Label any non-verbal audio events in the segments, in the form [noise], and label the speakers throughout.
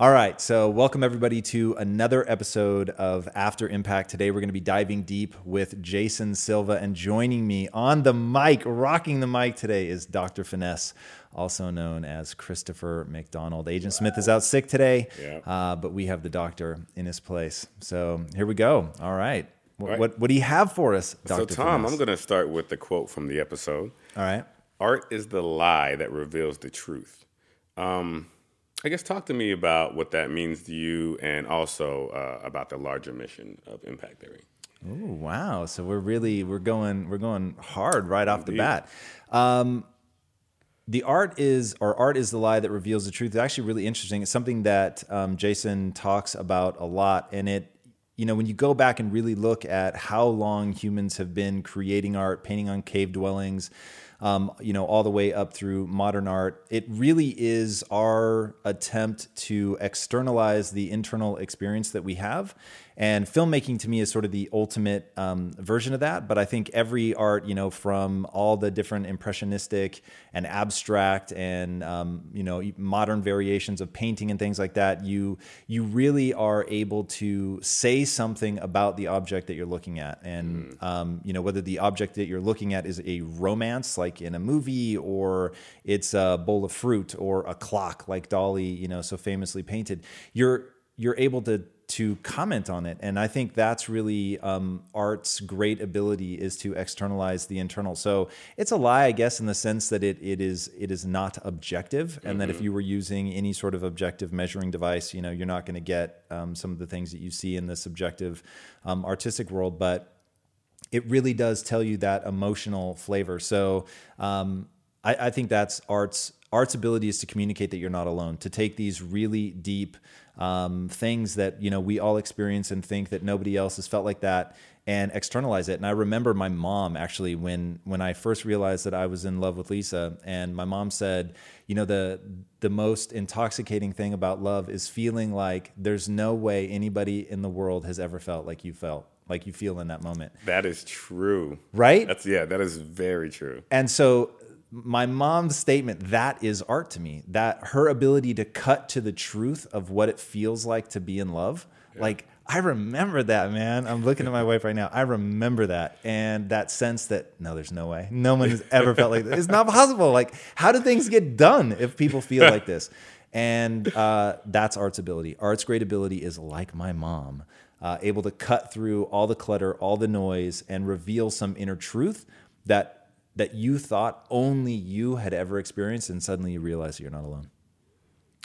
Speaker 1: All right, so welcome everybody to another episode of After Impact. Today we're going to be diving deep with Jason Silva, and joining me on the mic, rocking the mic today, is Dr. Finesse, also known as Christopher McDonald. Agent Smith is out sick today,
Speaker 2: Yeah.
Speaker 1: uh, but we have the doctor in his place. So here we go. All right, what,
Speaker 2: right.
Speaker 1: what, what do you have for us,
Speaker 2: So,
Speaker 1: Dr.
Speaker 2: Tom,
Speaker 1: Finesse?
Speaker 2: I'm going to start with the quote from the episode
Speaker 1: All right.
Speaker 2: Art is the lie that reveals the truth. Um, I guess talk to me about what that means to you and also uh, about the larger mission of impact theory.
Speaker 1: Oh wow! So we're really we're going we're going hard right off the bat. Um, the art is or art is the lie that reveals the truth. It's actually really interesting. It's something that um, Jason talks about a lot, and it you know when you go back and really look at how long humans have been creating art, painting on cave dwellings. Um, you know, all the way up through modern art. It really is our attempt to externalize the internal experience that we have. And filmmaking to me is sort of the ultimate um, version of that. But I think every art, you know, from all the different impressionistic and abstract and um, you know modern variations of painting and things like that, you you really are able to say something about the object that you're looking at, and um, you know whether the object that you're looking at is a romance, like in a movie, or it's a bowl of fruit or a clock, like Dali, you know, so famously painted. You're you're able to to comment on it. And i think that's really um, art's great ability is to externalize the internal. So it's a lie i guess in the sense that it, it is it is not objective and that if you were using any sort of objective measuring device you know you're not going to get um, some of the things that you see in the subjective um, artistic world. But it really does tell you that emotional flavor. So um, I, I think that's art's art's ability is to communicate that you're not alone. To take these really deep um, things that you know we all experience and think that nobody else has felt like that, and externalize it. And I remember my mom actually when when I first realized that I was in love with Lisa, and my mom said, you know the the most intoxicating thing about love is feeling like there's no way anybody in the world has ever felt like you felt like you feel in that moment
Speaker 2: That is true.
Speaker 1: right
Speaker 2: That's yeah, that is very true.
Speaker 1: and so my mom's statement that is art to me. That her ability to cut to the truth of what it feels like to be in love. Like i remember that man. I'm looking at my wife right now. I remember that. And that sense that no there's no way. No one has ever felt like this. It's not possible. Like how do things get done if people feel like this? And uh, that's art's ability. Art's great ability is like my mom uh, able to cut through all the clutter all the noise and reveal some inner truth that that you thought only you had ever experienced and suddenly you realize that you're not alone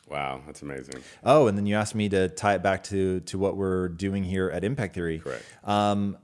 Speaker 2: Wow, that's amazing.
Speaker 1: oh and then you asked me to tie it back to to what we're doing here at impact theory
Speaker 2: Correct.
Speaker 1: Um,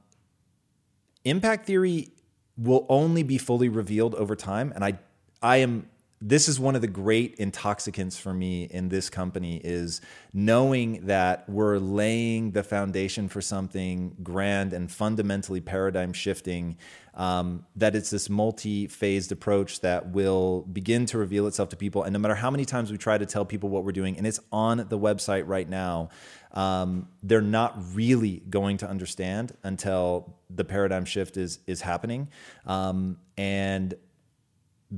Speaker 1: impact theory will only be fully revealed over time and i i am this is one of the great intoxicants for me in this company is knowing that we're laying the foundation for something grand and fundamentally paradigm shifting um, that it's this multi-phased approach that will begin to reveal itself to people. And no matter how many times we try to tell people what we're doing and it's on the website right now um, they're not really going to understand until the paradigm shift is is happening. Um, and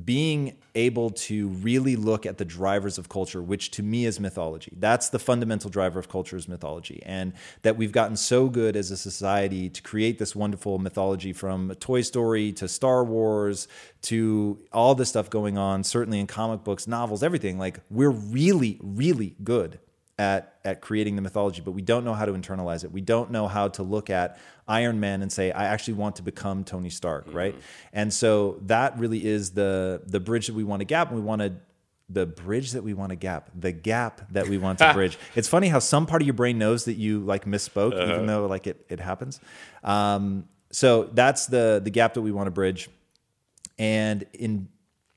Speaker 1: being able to really look at the drivers of culture, which to me is mythology. That's the fundamental driver of culture is mythology. And that we've gotten so good as a society to create this wonderful mythology from Toy Story to Star Wars to all this stuff going on, certainly in comic books, novels, everything. Like we're really, really good at at creating the mythology, but we don't know how to internalize it. We don't know how to look at Iron Man and say, I actually want to become Tony Stark, right? And so that really is the the bridge that we want to gap, and we want to the bridge that we want to gap, the gap that we want to [laughs] bridge. It's funny how some part of your brain knows that you like misspoke, even though like it it happens. Um, so that's the the gap that we want to bridge and in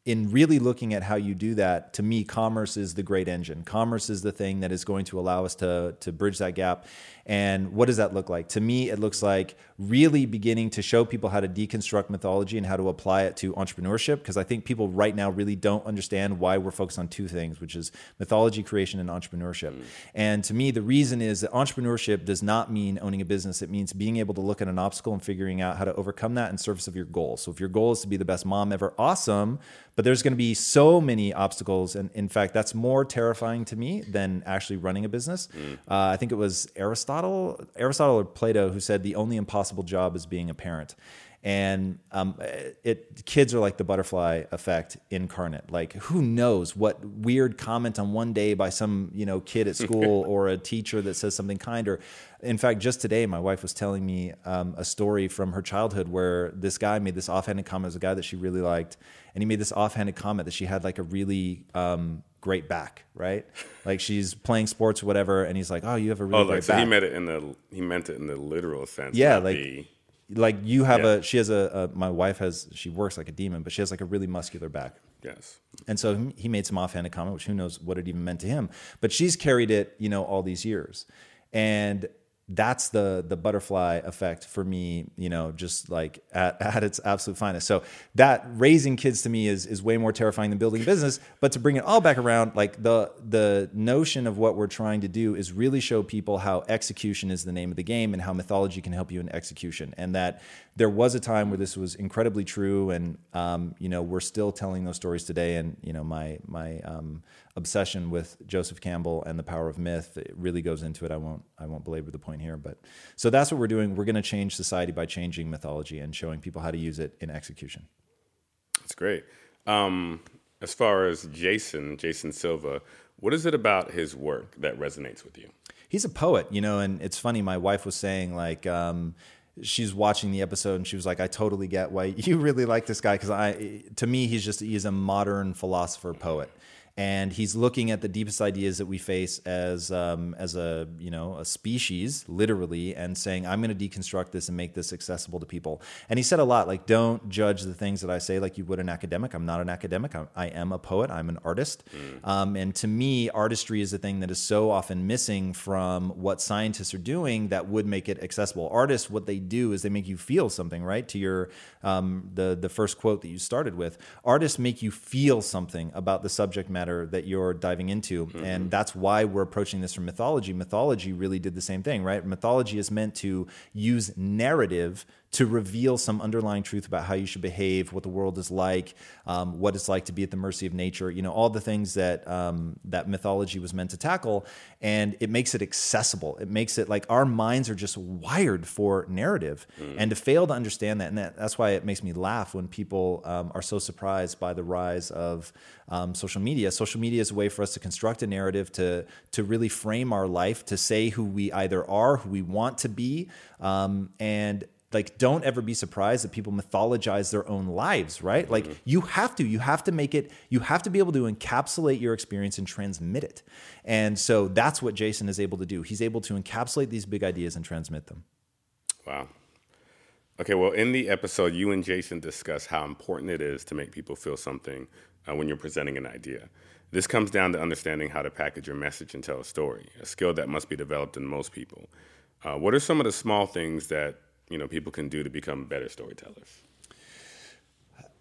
Speaker 1: in really looking at how you do that to me commerce is the great engine. Commerce is the thing that is going to allow us to to bridge that gap. And what does that look like? To me it looks like really beginning to show people how to deconstruct mythology and how to apply it to entrepreneurship because i think people right now really don't understand why we're focused on two things which is mythology creation and entrepreneurship. Mm. And to me the reason is that entrepreneurship does not mean owning a business. It means being able to look at an obstacle and figuring out how to overcome that in service of your goal. So if your goal is to be the best mom ever awesome But there's going to be so many obstacles, and in fact, that's more terrifying to me than actually running a business. Uh, I think it was Aristotle, Aristotle or Plato, who said the only impossible job is being a parent. And um, it kids are like the butterfly effect incarnate. Like who knows what weird comment on one day by some you know kid at school [laughs] or a teacher that says something kind or in fact just today my wife was telling me um, a story from her childhood where this guy made this offhanded comment. As a guy that she really liked and he made this offhanded comment that she had like a really um, great back, right? Like she's playing sports or whatever, and he's like, "Oh, you have a really
Speaker 2: Oh,
Speaker 1: great
Speaker 2: like so
Speaker 1: back."
Speaker 2: he meant it in the he meant it in the literal sense.
Speaker 1: Yeah, like-
Speaker 2: the-
Speaker 1: like you have
Speaker 2: Yeah.
Speaker 1: a she has a, a my wife has she works like a demon, but she has like a really muscular back.
Speaker 2: yes.
Speaker 1: And so he- he made some offhanded comment, which who knows what it even meant to him. But she's carried it, you know, all these years. And that's the the butterfly effect for me, you know, just like at, [laughs] at its absolute finest. So that raising kids to me is is way more terrifying than building a business. But to bring it all back around, like the the notion of what we're trying to do is really show people how execution is the name of the game and how mythology can help you in execution. And that there was a time where this was incredibly true, and um, you know we're still telling those stories today. And you know my my um, obsession with Joseph Campbell and the power of myth it really goes into it. I won't I won't belabor the point here, but so that's what we're doing. We're going to change society by changing mythology and showing people how to use it in execution.
Speaker 2: That's great. Um, as far as Jason, Jason Silva, what is it about his work that resonates with you?
Speaker 1: he's a poet, you know, and it's funny. My wife was saying like, um, she's watching the episode and she was like, I totally get why [laughs] you really like this guy. Cause I, to me, he's just, he's a modern philosopher poet. And he's looking at the deepest ideas that we face as um, as a you know a species, literally, and saying, "I'm going to deconstruct this and make this accessible to people." And he said a lot like, "Don't judge the things that I say like you would an academic. I'm not an academic. I'm, I am a poet. I'm an artist." Um, and to me, artistry is a thing that is so often missing from what scientists are doing that would make it accessible. Artists, what they do is they make you feel something, right? To your um, the the first quote that you started with, artists make you feel something about the subject matter that you're diving into, and mm-hmm. that's why we're approaching this from mythology. Mythology really did the same thing, right? Mythology is meant to use narrative to reveal some underlying truth about how you should behave, what the world is like, um, what it's like to be at the mercy of nature. You know, all the things that um, that mythology was meant to tackle, and it makes it accessible. It makes it like our minds are just wired for narrative, and to fail to understand that, and that, that's why it makes me laugh when people um, are so surprised by the rise of um, social media. Social media is a way for us to construct a narrative to to really frame our life, to say who we either are, who we want to be, um, and like don't ever be surprised that people mythologize their own lives right like you have to you have to make it you have to be able to encapsulate your experience and transmit it and so that's what jason is able to do he's able to encapsulate these big ideas and transmit them
Speaker 2: Wow. Okay, well, in the episode, you and Jason discuss how important it is to make people feel something uh, when you're presenting an idea. This comes down to understanding how to package your message and tell a story, a skill that must be developed in most people. Uh, what are some of the small things that you know people can do to become better storytellers?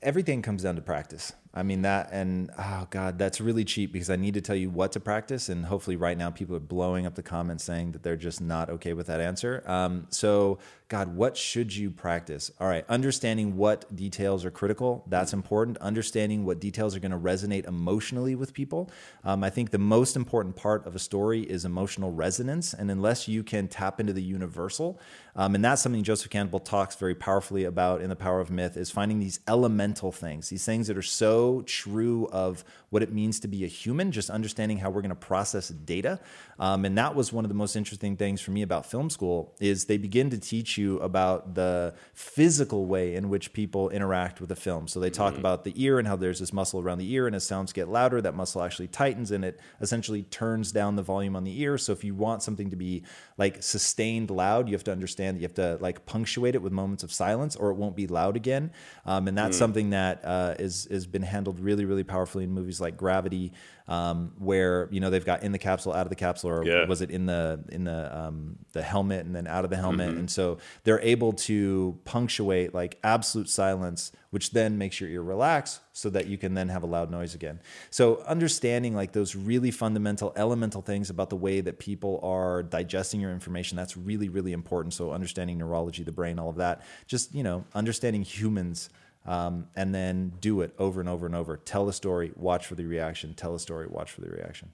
Speaker 1: everything comes down to practice. I mean that, and oh god, that's really cheap because I need to tell you what to practice, and hopefully right now people are blowing up the comments saying that they're just not okay with that answer. Um, so, God, what should you practice? All right, understanding what details are critical, that's important. Understanding what details are going to resonate emotionally with people. Um, I think the most important part of a story is emotional resonance, and unless you can tap into the universal, um, and that's something Joseph Campbell talks very powerfully about in The Power of Myth, is finding these elemental things, these things that are so true of what it means to be a human, just understanding how we're going to process data. Um, and that was one of the most interesting things for me about film school is they begin to teach you about the physical way in which people interact with a film. So they talk about the ear and how there's this muscle around the ear, and as sounds get louder, that muscle actually tightens and it essentially turns down the volume on the ear. So if you want something to be like sustained loud, you have to understand that you have to like punctuate it with moments of silence, or it won't be loud again. Um, and that's something that uh, is has been handled really, really powerfully in movies like Gravity, um, where you know they've got in the capsule, out of the capsule, or
Speaker 2: Yeah.
Speaker 1: was it in the in the um, the helmet and then out of the helmet, and so they're able to punctuate like absolute silence, which then makes your ear relax, so that you can then have a loud noise again. So understanding like those really fundamental, elemental things about the way that people are digesting your information, that's really, really important. So understanding neurology, the brain, all of that, just you know, understanding humans Um, and then do it over and over and over. Tell the story, watch for the reaction. Tell the story, watch for the reaction.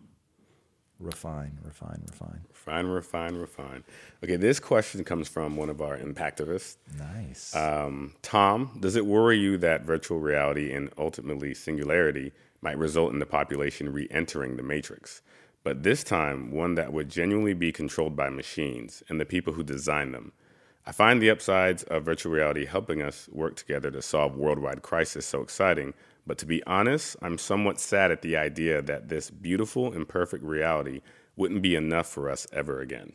Speaker 1: Refine, refine, refine.
Speaker 2: Refine, refine, refine. Okay, this question comes from one of our impactivists.
Speaker 1: Nice.
Speaker 2: Um, Tom, does it worry you that virtual reality and ultimately singularity might result in the population re entering the matrix? But this time, one that would genuinely be controlled by machines and the people who design them. I find the upsides of virtual reality helping us work together to solve worldwide crisis so exciting, but to be honest, I'm somewhat sad at the idea that this beautiful and perfect reality wouldn't be enough for us ever again.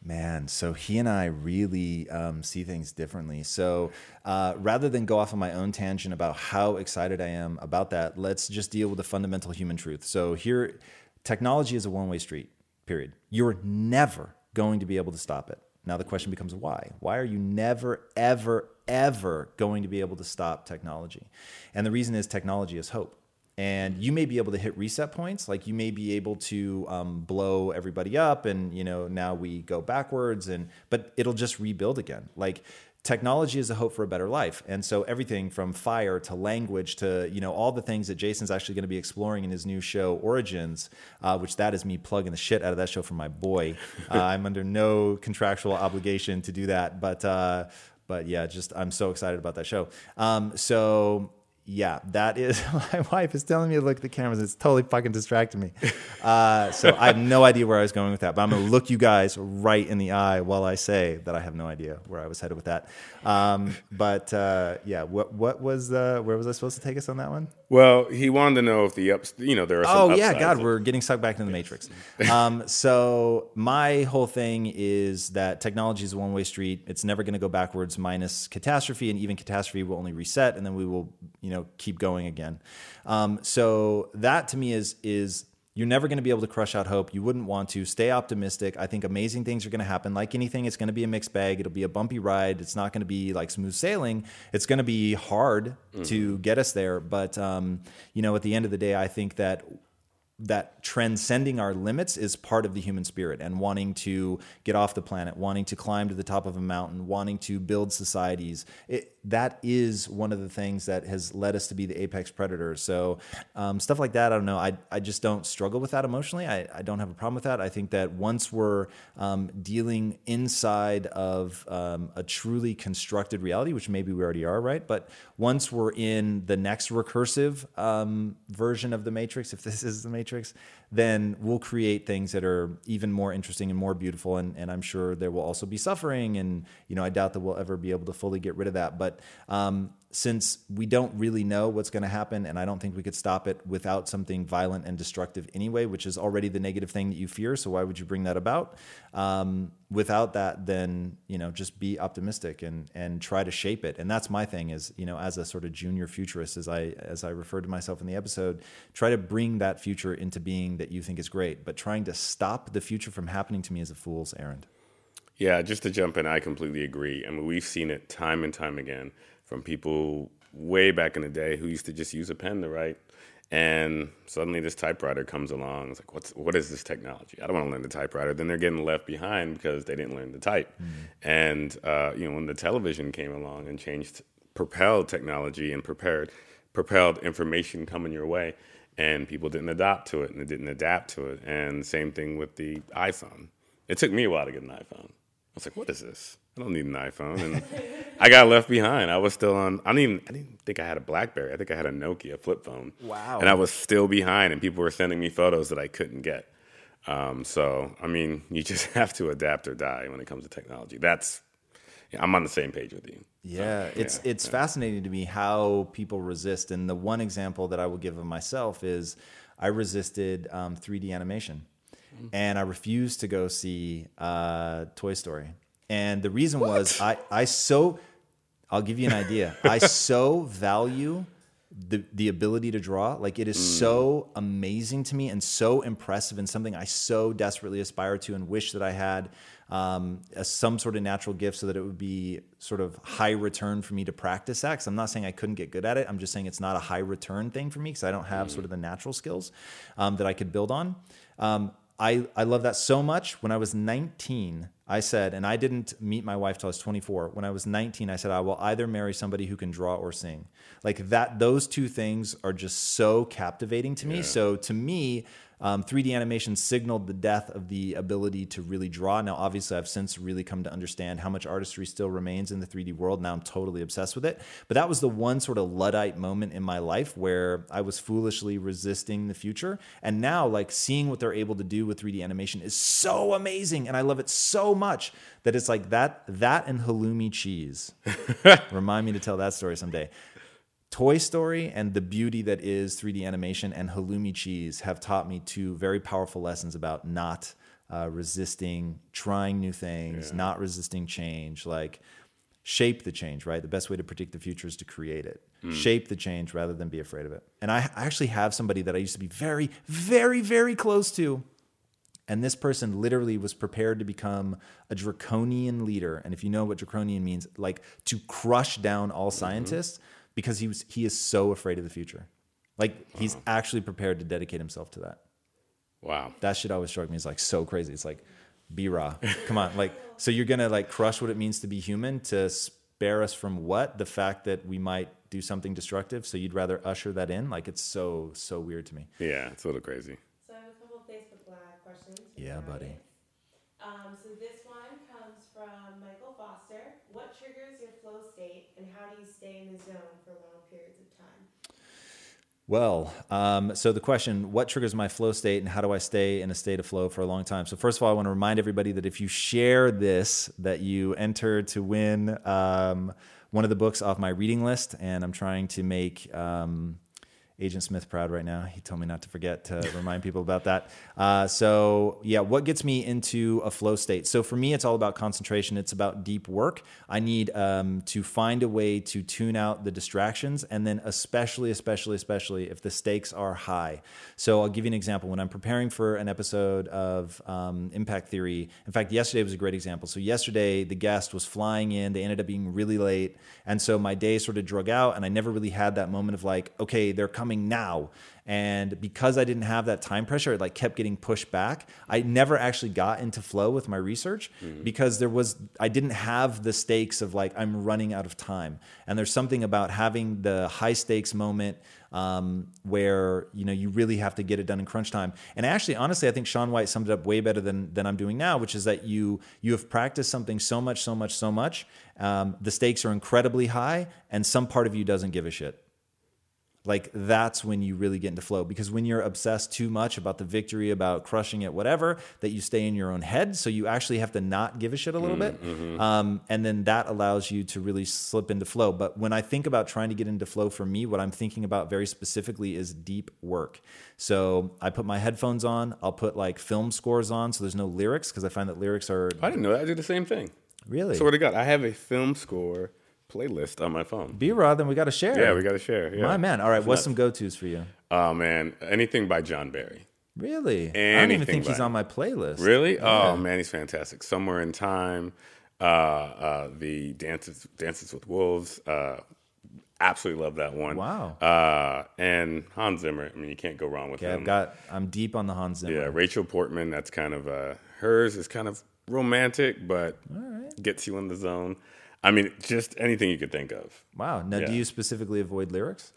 Speaker 1: Man, so he and I really um, see things differently. So uh, rather than go off on my own tangent about how excited I am about that, let's just deal with the fundamental human truth. So here, technology is a one way street, period. You're never going to be able to stop it. Now the question becomes why? Why are you never, ever, ever going to be able to stop technology? And the reason is technology is hope. And you may be able to hit reset points, like you may be able to um, blow everybody up, and you know now we go backwards, and but it'll just rebuild again. Like technology is a hope for a better life. And so everything from fire to language to you know all the things that jason's actually going to be exploring in his new show origins uh, which that is me plugging the shit out of that show for my boy. [laughs] Uh, i'm under no contractual obligation to do that but uh, but yeah just i'm so excited about that show. Um, so yeah, that is [laughs] my wife is telling me to look at the cameras. It's totally fucking distracting me. Uh, so I have no idea where I was going with that, but I'm to look you guys right in the eye while I say that I have no idea where I was headed with that. Um, but uh, yeah, what what was uh, where was I supposed to take us on that one?
Speaker 2: Well, he wanted to know if the ups, you know, there are. Some
Speaker 1: oh yeah, God, we're getting sucked back into the matrix. [laughs] um, so my whole thing is that technology is a one way street. It's never going to go backwards, minus catastrophe, and even catastrophe will only reset, and then we will, you know, keep going again. Um, so that to me is is you're never going to be able to crush out hope. You wouldn't want to. Stay optimistic. I think amazing things are going to happen. Like anything, it's going to be a mixed bag. It'll be a bumpy ride. It's not going to be like smooth sailing. It's going to be hard mm-hmm. to get us there. But um, you know, at the end of the day, I think that that transcending our limits is part of the human spirit and wanting to get off the planet, wanting to climb to the top of a mountain, wanting to build societies. It, that is one of the things that has led us to be the apex predator. So um, stuff like that, I don't know. I, I just don't struggle with that emotionally. I, I don't have a problem with that. I think that once we're um, dealing inside of um, a truly constructed reality, which maybe we already are, right? But once we're in the next recursive um, version of the matrix, if this is the matrix, then we'll create things that are even more interesting and more beautiful. And, and I'm sure there will also be suffering. And, you know, I doubt that we'll ever be able to fully get rid of that. But um, since we don't really know what's going to happen, and I don't think we could stop it without something violent and destructive anyway, which is already the negative thing that you fear. So why would you bring that about? Um, without that, then you know, just be optimistic and and try to shape it. And that's my thing is you know, as a sort of junior futurist, as I as I referred to myself in the episode, try to bring that future into being that you think is great. But trying to stop the future from happening to me is a fool's errand.
Speaker 2: Yeah, just to jump in, I completely agree. I mean, we've seen it time and time again from people way back in the day who used to just use a pen to write. And suddenly this typewriter comes along. It's like, what's what is this technology? I don't want to learn the typewriter. Then they're getting left behind because they didn't learn to type. Mm-hmm. And uh, you know, when the television came along and changed, propelled technology and prepared, propelled information coming your way, and people didn't adopt to it and they didn't adapt to it. And same thing with the iPhone. It took me a while to get an iPhone. I was like, what is this? I don't need an iPhone. And I got left behind. I was still on, I didn't, even, I didn't think I had a Blackberry. I think I had a Nokia flip phone.
Speaker 1: Wow.
Speaker 2: And I was still behind, and people were sending me photos that I couldn't get. Um, so, I mean, you just [laughs] have to adapt or die when it comes to technology. That's, I'm on the same page with you.
Speaker 1: Yeah, so, it's yeah, it's yeah. fascinating to me how people resist. And the one example that I will give of myself is I resisted um, 3D animation and I refused to go see uh, Toy Story. And the reason what? was I, I so, I'll give you an idea. [laughs] I so value the the ability to draw. Like it is mm. so amazing to me and so impressive and something I so desperately aspire to and wish that I had um, a, some sort of natural gift so that it would be sort of high return for me to practice that. Cause I'm not saying I couldn't get good at it. I'm just saying it's not a high return thing for me because I don't have mm. sort of the natural skills um, that I could build on. Um, I, I love that so much. When I was 19, I said, and I didn't meet my wife till I was 24. When I was 19, I said, I will either marry somebody who can draw or sing. Like that, those two things are just so captivating to me. So to me, um, 3D animation signaled the death of the ability to really draw. Now, obviously, I've since really come to understand how much artistry still remains in the 3D world. Now I'm totally obsessed with it. But that was the one sort of Luddite moment in my life where I was foolishly resisting the future. And now, like, seeing what they're able to do with 3D animation is so amazing. And I love it so much that it's like that, that and halloumi cheese. [laughs] Remind me to tell that story someday. Toy Story and the beauty that is 3D animation and halloumi cheese have taught me two very powerful lessons about not uh, resisting trying new things, not resisting change. Like, shape the change, right? The best way to predict the future is to create it. Shape the change rather than be afraid of it. And I, I actually have somebody that I used to be very, very, very close to. And this person literally was prepared to become a draconian leader. And if you know what draconian means, like to crush down all scientists because he was he is so afraid of the future. Like he's actually prepared to dedicate himself to that.
Speaker 2: Wow.
Speaker 1: That shit always struck me as like so crazy. It's like, be raw. Come on. Like, so you're gonna like crush what it means to be human to spare us from what? The fact that we might do something destructive. So you'd rather usher that in? Like it's so, so weird to me.
Speaker 2: Yeah, it's a little crazy.
Speaker 3: So I have a couple of Facebook Live questions.
Speaker 1: Yeah, buddy.
Speaker 3: Um, so this one comes from Michael Foster. What triggers your flow state, and how do you stay in the zone for long periods of time?
Speaker 1: Well, um, so the question, what triggers my flow state and how do I stay in a state of flow for a long time? So first of all, I want to remind everybody that if you share this, that you enter to win um, one of the books off my reading list. And I'm trying to make um, Agent Smith proud right now. He told me not to forget to [laughs] remind people about that. Uh, so yeah, what gets me into a flow state? So for me, it's all about concentration. It's about deep work. I need um, to find a way to tune out the distractions, and then especially, especially, especially if the stakes are high. So I'll give you an example. When I'm preparing for an episode of um, Impact Theory, in fact, yesterday was a great example. So yesterday, the guest was flying in. They ended up being really late, and so my day sort of drug out, and I never really had that moment of like, okay, they're coming now. And because I didn't have that time pressure, it like kept getting pushed back. I never actually got into flow with my research because there was I didn't have the stakes of like I'm running out of time. And there's something about having the high stakes moment um, where you know you really have to get it done in crunch time. And actually, honestly, I think Shaun White summed it up way better than than I'm doing now, which is that you you have practiced something so much, so much, so much. Um, the stakes are incredibly high, and some part of you doesn't give a shit like that's when you really get into flow. Because when you're obsessed too much about the victory about crushing it whatever that you stay in your own head. So you actually have to not give a shit a little bit. um, and then that allows you to really slip into flow. But when i think about trying to get into flow for me what i'm thinking about very specifically is deep work. So i put my headphones on. I'll put like film scores on so there's no lyrics because i find that lyrics are
Speaker 2: I didn't know that. I do the same thing.
Speaker 1: really?
Speaker 2: Swear to God, I have a film score playlist on my phone.
Speaker 1: b-rod then we got to share
Speaker 2: Yeah, we got to share. Yeah.
Speaker 1: my man all right what's
Speaker 2: nuts.
Speaker 1: some go-to's for you
Speaker 2: Oh man, anything by John Barry.
Speaker 1: really i don't even think he's
Speaker 2: by
Speaker 1: on my playlist
Speaker 2: Really? Oh man, he's fantastic. Somewhere in Time, uh, uh, the Dances Dances with Wolves. Uh, absolutely love that one.
Speaker 1: Wow.
Speaker 2: Uh, and Hans Zimmer. I mean, you can't go wrong with
Speaker 1: Okay,
Speaker 2: him.
Speaker 1: I've got. I'm deep on the Hans Zimmer.
Speaker 2: yeah, Rachel Portman. That's kind of uh, hers is kind of romantic, but gets you in the zone. I mean, just anything you could think of.
Speaker 1: Wow. Now, do you specifically avoid lyrics?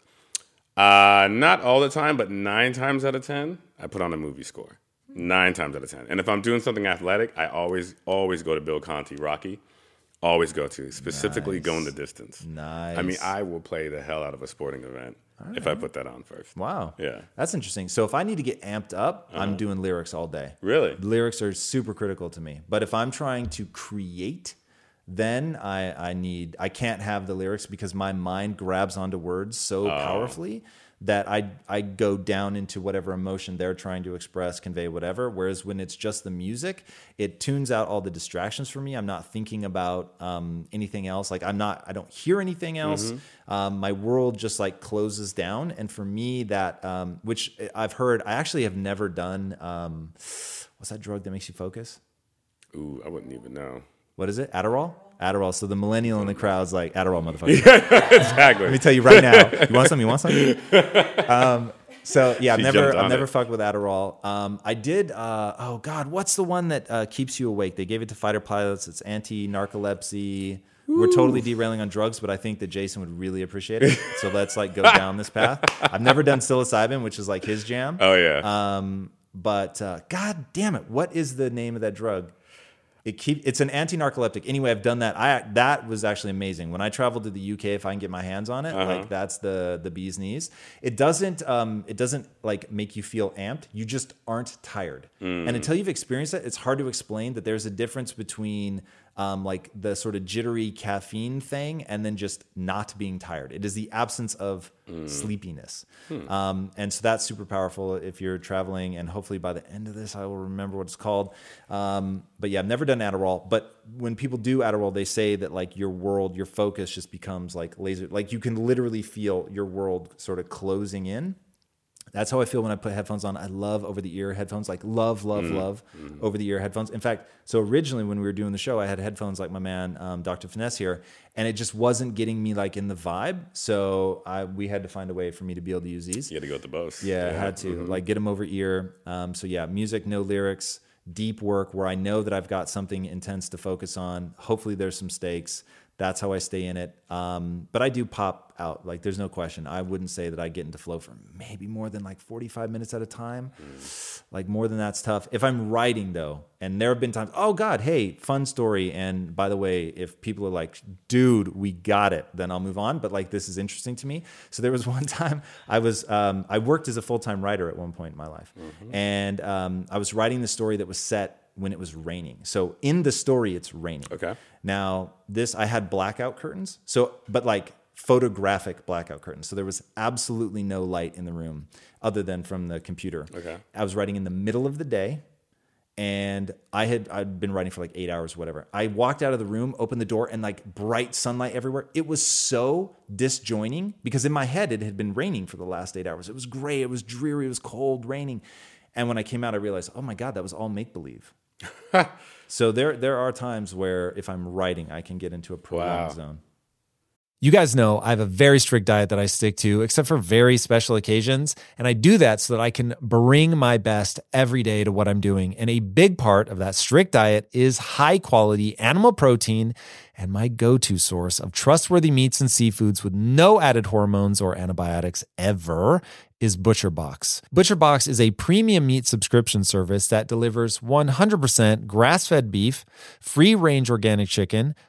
Speaker 2: Uh, not all the time, but nine times out of ten, I put on a movie score. Nine times out of ten. And if I'm doing something athletic, I always, always go to Bill Conti, Rocky. Always go to specifically
Speaker 1: Nice.
Speaker 2: going the distance.
Speaker 1: Nice.
Speaker 2: I mean, I will play the hell out of a sporting event if I put that on first.
Speaker 1: Wow.
Speaker 2: Yeah.
Speaker 1: That's interesting. So if I need to get amped up, I'm doing lyrics all day.
Speaker 2: Really?
Speaker 1: Lyrics are super critical to me. But if I'm trying to create, then I, I need I can't have the lyrics because my mind grabs onto words so powerfully that I I go down into whatever emotion they're trying to express, convey whatever. Whereas when it's just the music, it tunes out all the distractions for me. I'm not thinking about um, anything else. Like I'm not I don't hear anything else. Um, my world just like closes down. And for me, that um, which I've heard, I actually have never done. Um, what's that drug that makes you focus?
Speaker 2: Ooh, I wouldn't even know.
Speaker 1: What is it? Adderall? Adderall. So the millennial in the crowd's like, Adderall, motherfucker. [laughs]
Speaker 2: exactly.
Speaker 1: Let me tell you right now. You want some? You want some? [laughs] Um, So yeah, I've
Speaker 2: She
Speaker 1: never I've never
Speaker 2: it.
Speaker 1: fucked with Adderall. Um, I did. Uh, oh God, what's the one that uh, keeps you awake? They gave it to fighter pilots. It's anti-narcolepsy. We're totally derailing on drugs, but I think that Jason would really appreciate it. So let's like go down this path. I've never done psilocybin, which is like his jam.
Speaker 2: Oh yeah.
Speaker 1: Um, but uh, God damn it, what is the name of that drug? It keep it's an anti-narcoleptic. Anyway, I've done that. I that was actually amazing. When I travel to the UK, if I can get my hands on it, like that's the the bee's knees. It doesn't um it doesn't like make you feel amped. You just aren't tired. And until you've experienced it, it's hard to explain that there's a difference between um, like the sort of jittery caffeine thing and then just not being tired. It is the absence of sleepiness. Um, and so that's super powerful if you're traveling. And hopefully by the end of this, I will remember what it's called. Um, but yeah, I've never done Adderall. But when people do Adderall, they say that like your world, your focus just becomes like laser. Like you can literally feel your world sort of closing in. That's how I feel when I put headphones on. I love over the ear headphones, like love, love, love over the ear headphones. In fact, so originally when we were doing the show, I had headphones like my man um, Dr. Finesse here, and it just wasn't getting me like in the vibe. So I we had to find a way for me to be able to use these.
Speaker 2: you had to go with the Bose.
Speaker 1: Yeah, I had to like get them over ear. Um, so yeah, music, no lyrics, deep work where I know that I've got something intense to focus on. Hopefully, there's some stakes. That's how I stay in it. Um, but I do pop out. Like, there's no question. I wouldn't say that I get into flow for maybe more than like 45 minutes at a time. Like, more than that's tough. If I'm writing, though, and there have been times, oh, God, hey, fun story. And by the way, if people are like, dude, we got it, then I'll move on. But like, this is interesting to me. So there was [laughs] one time I was, um, I worked as a full time writer at one point in my life. And um, I was writing the story that was set when it was raining. So in the story, it's raining.
Speaker 2: Okay.
Speaker 1: Now, this I had blackout curtains. So, but like photographic blackout curtains. So there was absolutely no light in the room other than from the computer.
Speaker 2: Okay.
Speaker 1: I was writing in the middle of the day and I had I'd been writing for like 8 hours whatever. I walked out of the room, opened the door and like bright sunlight everywhere. It was so disjoining because in my head it had been raining for the last 8 hours. It was gray, it was dreary, it was cold, raining. And when I came out I realized, "Oh my god, that was all make believe." So there there are times where if I'm writing, I can get into a prolonged
Speaker 2: Wow.
Speaker 1: zone.
Speaker 4: You guys know I have a very strict diet that I stick to, except for very special occasions. And I do that so that I can bring my best every day to what I'm doing. And a big part of that strict diet is high quality animal protein and my go to source of trustworthy meats and seafoods with no added hormones or antibiotics ever is ButcherBox. ButcherBox is a premium meat subscription service that delivers 100% grass fed beef, free range organic chicken,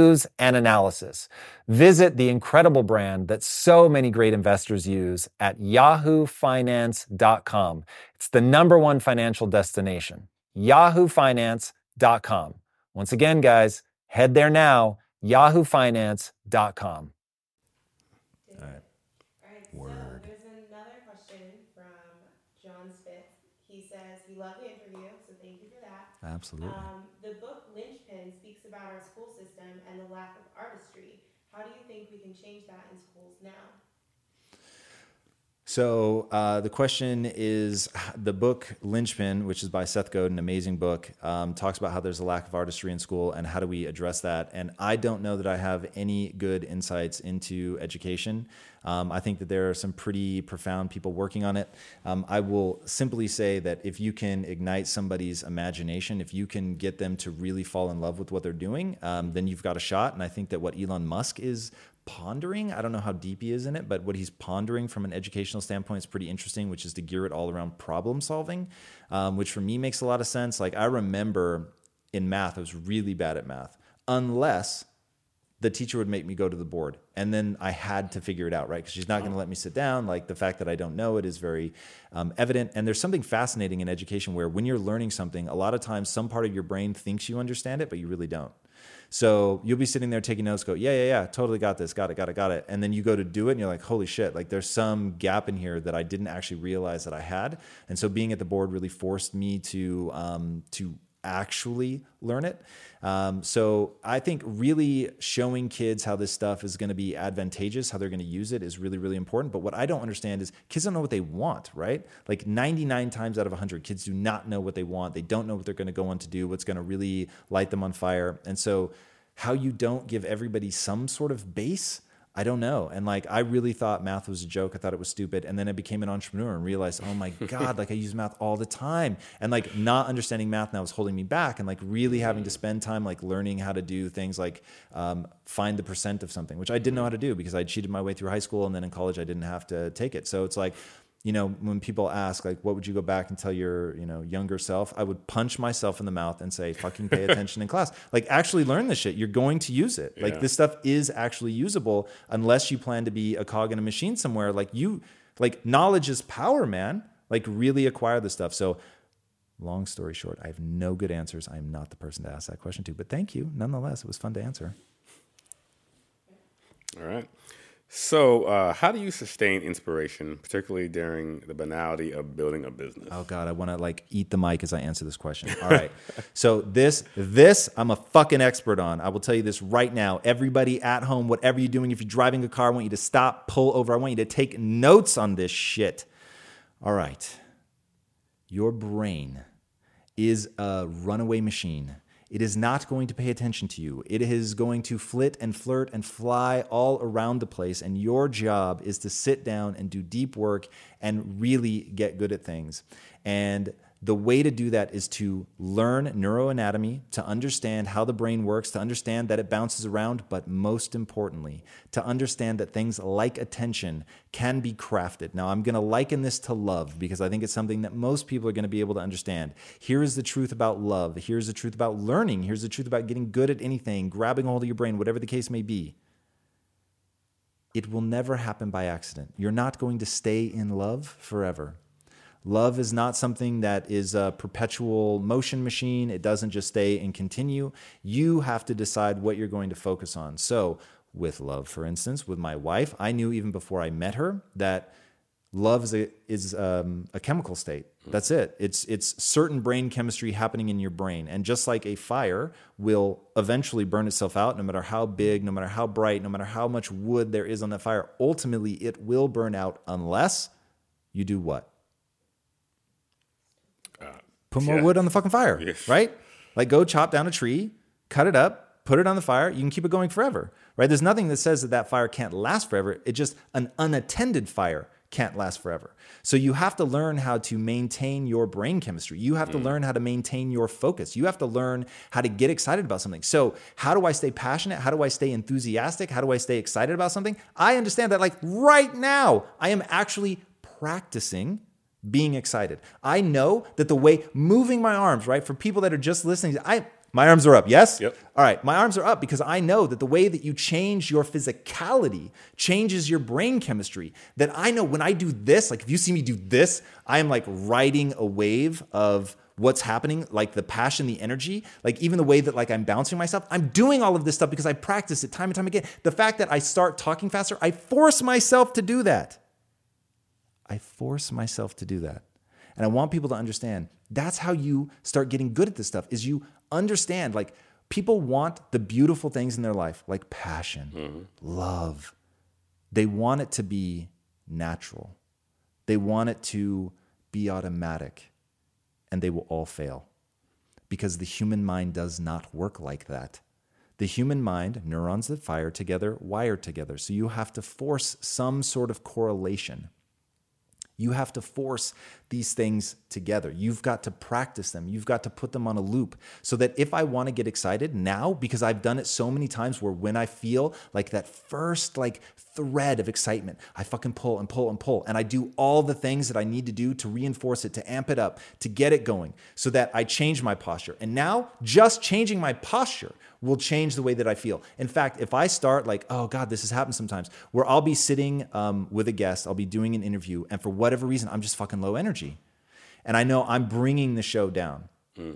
Speaker 4: news and analysis. Visit the incredible brand that so many great investors use at yahoofinance.com. It's the number one financial destination. yahoofinance.com. Once again, guys, head there now, yahoofinance.com.
Speaker 3: All right. Word. So there's another question from John Smith. He says he loved the interview, so thank you for that.
Speaker 1: Absolutely.
Speaker 3: Um, the book Linchpin speaks about our school system and the lack of artistry. How do you think we can change that in schools now?
Speaker 1: So uh, the question is the book Linchpin, which is by Seth Godin, amazing book, um, talks about how there's a lack of artistry in school and how do we address that. And I don't know that I have any good insights into education. Um, I think that there are some pretty profound people working on it. Um, I will simply say that if you can ignite somebody's imagination, if you can get them to really fall in love with what they're doing, um, then you've got a shot. And I think that what Elon Musk is pondering. I don't know how deep he is in it, but what he's pondering from an educational standpoint is pretty interesting, which is to gear it all around problem solving, um, which for me makes a lot of sense. Like I remember in math, I was really bad at math, unless the teacher would make me go to the board and then i had to figure it out right? Because she's not going to let me sit down. Like the fact that i don't know it is very um, evident. And there's something fascinating in education where when you're learning something a lot of times some part of your brain thinks you understand it but you really don't so you'll be sitting there taking notes, go, yeah, yeah, yeah, totally got this, got it, got it, got it. And then you go to do it and you're like, holy shit, like there's some gap in here that I didn't actually realize that I had. And so being at the board really forced me to, um, to actually learn it. Um, so I think really showing kids how this stuff is going to be advantageous, how they're going to use it is really, really important. But what I don't understand is kids don't know what they want, right? Like 99 times out of 100, kids do not know what they want. They don't know what they're going to go on to do, what's going to really light them on fire. And so how you don't give everybody some sort of base I don't know. And like, I really thought math was a joke. I thought it was stupid. And then I became an entrepreneur and realized, oh my [laughs] God, like I use math all the time. And like, not understanding math now was holding me back. And like, really having to spend time like learning how to do things like um, find the percent of something, which I didn't know how to do because I cheated my way through high school. And then in college, I didn't have to take it. So it's like, you know, when people ask, like, what would you go back and tell your, you know, younger self? I would punch myself in the mouth and say, fucking pay [laughs] attention in class. Like, actually learn this shit. You're going to use it. Yeah. Like, this stuff is actually usable unless you plan to be a cog in a machine somewhere. Like, you, like, knowledge is power, man. Like, really acquire the stuff. So, long story short, I have no good answers. I am not the person to ask that question to, but thank you. Nonetheless, it was fun to answer.
Speaker 2: All right. So, uh, how do you sustain inspiration, particularly during the banality of building a business?
Speaker 1: Oh God, I want to like eat the mic as I answer this question. All right, so this this I'm a fucking expert on. I will tell you this right now. Everybody at home, whatever you're doing, if you're driving a car, I want you to stop, pull over. I want you to take notes on this shit. All right, your brain is a runaway machine it is not going to pay attention to you. It is going to flit and flirt and fly all around the place. And your job is to sit down and do deep work and really get good at things. And The way to do that is to learn neuroanatomy, to understand how the brain works, to understand that it bounces around, but most importantly, to understand that things like attention can be crafted. Now, I'm going to liken this to love because I think it's something that most people are going to be able to understand. Here is the truth about love. Here's the truth about learning. Here's the truth about getting good at anything, grabbing hold of your brain, whatever the case may be. It will never happen by accident. You're not going to stay in love forever. Love is not something that is a perpetual motion machine. It doesn't just stay and continue. You have to decide what you're going to focus on. So, with love, for instance, with my wife, I knew even before I met her that love is a, is, um, a chemical state. That's it. It's it's certain brain chemistry happening in your brain, and just like a fire will eventually burn itself out, no matter how big, no matter how bright, no matter how much wood there is on that fire. Ultimately, it will burn out unless you do what? Put more
Speaker 2: yeah.
Speaker 1: wood on the fucking fire,
Speaker 2: Yes.
Speaker 1: right? Like go chop down a tree, cut it up, put it on the fire. You can keep it going forever, right? There's nothing that says that that fire can't last forever. It just an unattended fire can't last forever. So you have to learn how to maintain your brain chemistry. You have to mm. learn how to maintain your focus. You have to learn how to get excited about something. So, how do I stay passionate? How do I stay enthusiastic? How do I stay excited about something? I understand that like right now, I am actually practicing being excited. I know that the way moving my arms, right? For people that are just listening, I my arms are up. Yes?
Speaker 2: Yep.
Speaker 1: All right, my arms are up because I know that the way that you change your physicality changes your brain chemistry. That I know when I do this, like if you see me do this, I am like riding a wave of what's happening, like the passion, the energy, like even the way that like I'm bouncing myself. I'm doing all of this stuff because I practice it time and time again. The fact that I start talking faster, I force myself to do that. I force myself to do that. And I want people to understand that's how you start getting good at this stuff is you understand like people want the beautiful things in their life like passion, mm-hmm. love. They want it to be natural. They want it to be automatic and they will all fail because the human mind does not work like that. The human mind, neurons that fire together, wire together. So you have to force some sort of correlation. You have to force these things together. You've got to practice them. You've got to put them on a loop so that if I want to get excited now, because I've done it so many times where when I feel like that first like thread of excitement, I fucking pull and pull and pull. And I do all the things that I need to do to reinforce it, to amp it up, to get it going so that I change my posture. And now just changing my posture will change the way that I feel. In fact, if I start like, oh God, this has happened sometimes, where I'll be sitting um, with a guest, I'll be doing an interview, and for whatever reason, I'm just fucking low energy. And I know I'm bringing the show down.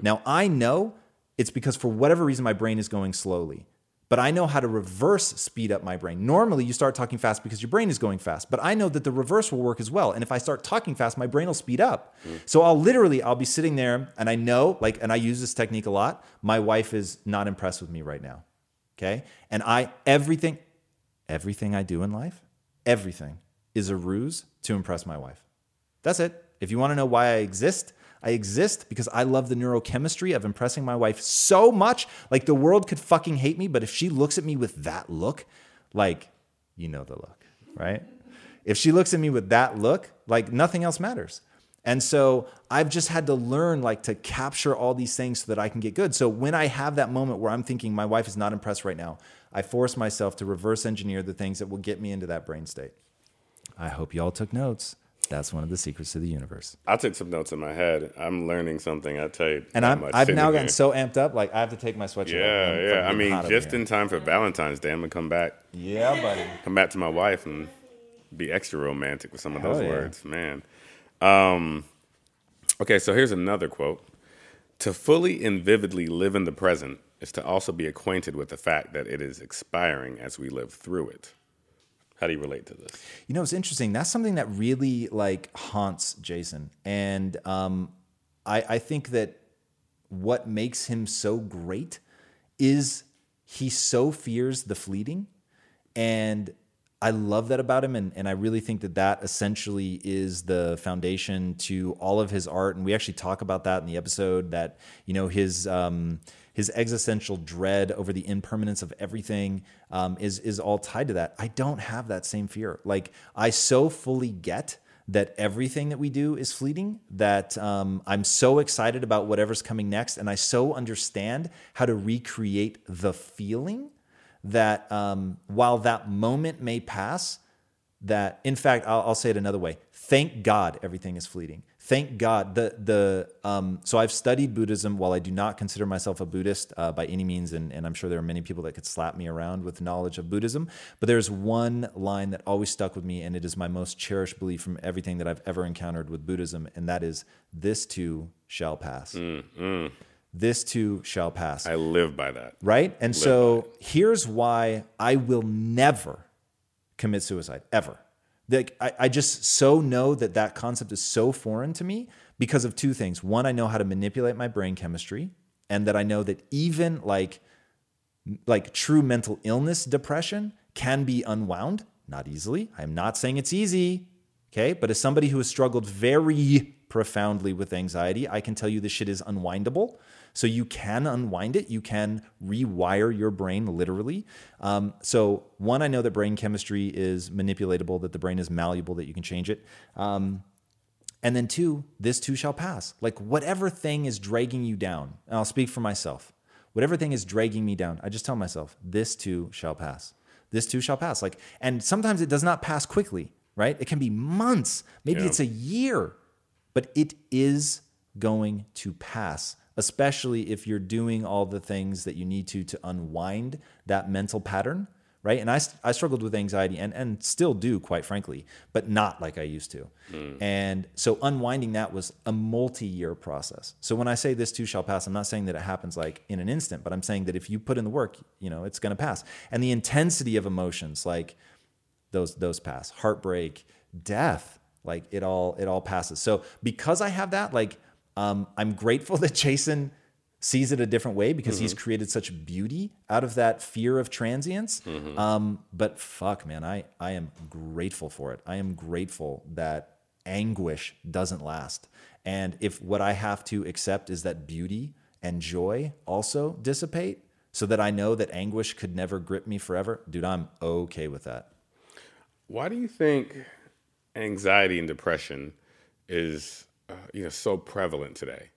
Speaker 1: Now, I know it's because for whatever reason, my brain is going slowly. But I know how to reverse speed up my brain. Normally, you start talking fast because your brain is going fast. But I know that the reverse will work as well. And if I start talking fast, my brain will speed up. Mm. So I'll literally, I'll be sitting there, and I know, like, and I use this technique a lot. My wife is not impressed with me right now. Okay, and I everything, everything I do in life, everything is a ruse to impress my wife. That's it. If you want to know why I exist, I exist because I love the neurochemistry of impressing my wife so much. Like the world could fucking hate me, but if she looks at me with that look, like, you know the look, right? If she looks at me with that look, like nothing else matters. And so I've just had to learn like to capture all these things so that I can get good. So when I have that moment where I'm thinking my wife is not impressed right now, I force myself to reverse engineer the things that will get me into that brain state. I hope y'all took notes. That's one of the secrets of the universe.
Speaker 2: I took some notes in my head. I'm learning something. I tell you,
Speaker 1: And I'm, I've now
Speaker 2: here.
Speaker 1: gotten so amped up, like I have to take my sweatshirt off.
Speaker 2: Yeah, yeah. I mean, just in time for Valentine's Day, I'm gonna come back,
Speaker 1: Yeah, buddy.
Speaker 2: come back to my wife and be extra romantic with some of those
Speaker 1: Hell yeah.
Speaker 2: words, man. Um, okay, so here's another quote: "To fully and vividly live in the present is to also be acquainted with the fact that it is expiring as we live through it." How do you relate to this?
Speaker 1: You know, it's interesting. That's something that really like haunts Jason, and um, I, I think that what makes him so great is he so fears the fleeting, and I love that about him, and, and I really think that that essentially is the foundation to all of his art. And we actually talk about that in the episode that you know his um, his existential dread over the impermanence of everything um, is is all tied to that. I don't have that same fear. Like I so fully get that everything that we do is fleeting, that um, I'm so excited about whatever's coming next, and I so understand how to recreate the feeling that um, while that moment may pass, that in fact, I'll, I'll say it another way thank God everything is fleeting thank God. The the um, so I've studied Buddhism. While I do not consider myself a Buddhist uh, by any means, and, and I'm sure there are many people that could slap me around with knowledge of Buddhism, but there's one line that always stuck with me, and it is my most cherished belief from everything that I've ever encountered with Buddhism, and that is this too shall pass. Mm, mm. This too shall pass.
Speaker 2: I live by that.
Speaker 1: Right, and live so here's why I will never commit suicide ever like I, I just so know that that concept is so foreign to me because of two things. One, I know how to manipulate my brain chemistry, and that I know that even like like true mental illness depression can be unwound not easily i'm not saying it's easy okay but as somebody who has struggled very profoundly with anxiety i can tell you this shit is unwindable so you can unwind it. You can rewire your brain literally. Um, so one, I know that brain chemistry is manipulatable, that the brain is malleable, that you can change it. Um, and then two, this too shall pass. Like whatever thing is dragging you down, and I'll speak for myself. Whatever thing is dragging me down, I just tell myself, this too shall pass. This too shall pass. Like, and sometimes it does not pass quickly, right? It can be months, maybe yeah. it's a year, but it is going to pass especially if you're doing all the things that you need to to unwind that mental pattern right? And i, I struggled with anxiety and, and still do quite frankly but not like i used to. Mm. and so unwinding that was a multi-year process. So when i say this too shall pass i'm not saying that it happens like in an instant but i'm saying that if you put in the work you know it's going to pass. And the intensity of emotions like those those pass. Heartbreak death like it all it all passes. So because i have that like um, I'm grateful [laughs] that Jason sees it a different way because mm-hmm. he's created such beauty out of that fear of transience. Mm-hmm. Um, but fuck, man, I, I am grateful for it. I am grateful that anguish doesn't last. And if what I have to accept is that beauty and joy also dissipate, so that I know that anguish could never grip me forever, dude, I'm okay with that.
Speaker 2: Why do you think anxiety and depression is you know so prevalent today.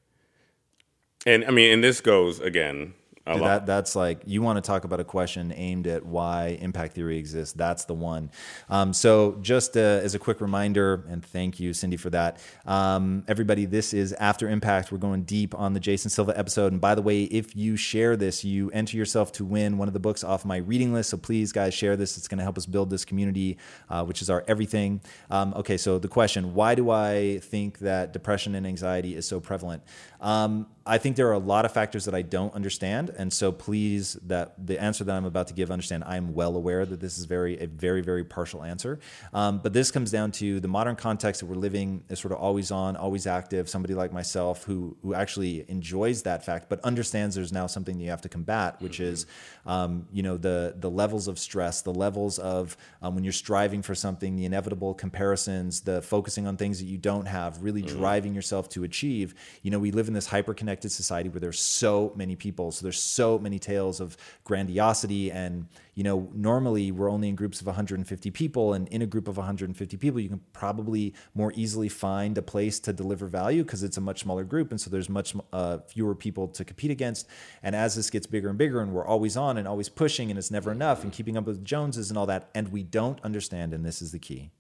Speaker 2: And I mean, and this goes again
Speaker 1: Dude, that that's like you want to talk about a question aimed at why impact theory exists. That's the one. Um, so just uh, as a quick reminder, and thank you, Cindy, for that. Um, everybody, this is After Impact. We're going deep on the Jason Silva episode. And by the way, if you share this, you enter yourself to win one of the books off my reading list. So please, guys, share this. It's going to help us build this community, uh, which is our everything. Um, okay, so the question: Why do I think that depression and anxiety is so prevalent? Um, I think there are a lot of factors that I don't understand, and so please, that the answer that I'm about to give, understand I am well aware that this is very a very very partial answer. Um, but this comes down to the modern context that we're living is sort of always on, always active. Somebody like myself who who actually enjoys that fact, but understands there's now something you have to combat, which mm-hmm. is, um, you know, the the levels of stress, the levels of um, when you're striving for something, the inevitable comparisons, the focusing on things that you don't have, really mm-hmm. driving yourself to achieve. You know, we live in this hyper connected society where there's so many people. So there's so many tales of grandiosity. And, you know, normally we're only in groups of 150 people. And in a group of 150 people, you can probably more easily find a place to deliver value because it's a much smaller group. And so there's much uh, fewer people to compete against. And as this gets bigger and bigger, and we're always on and always pushing, and it's never enough, and keeping up with Joneses and all that, and we don't understand, and this is the key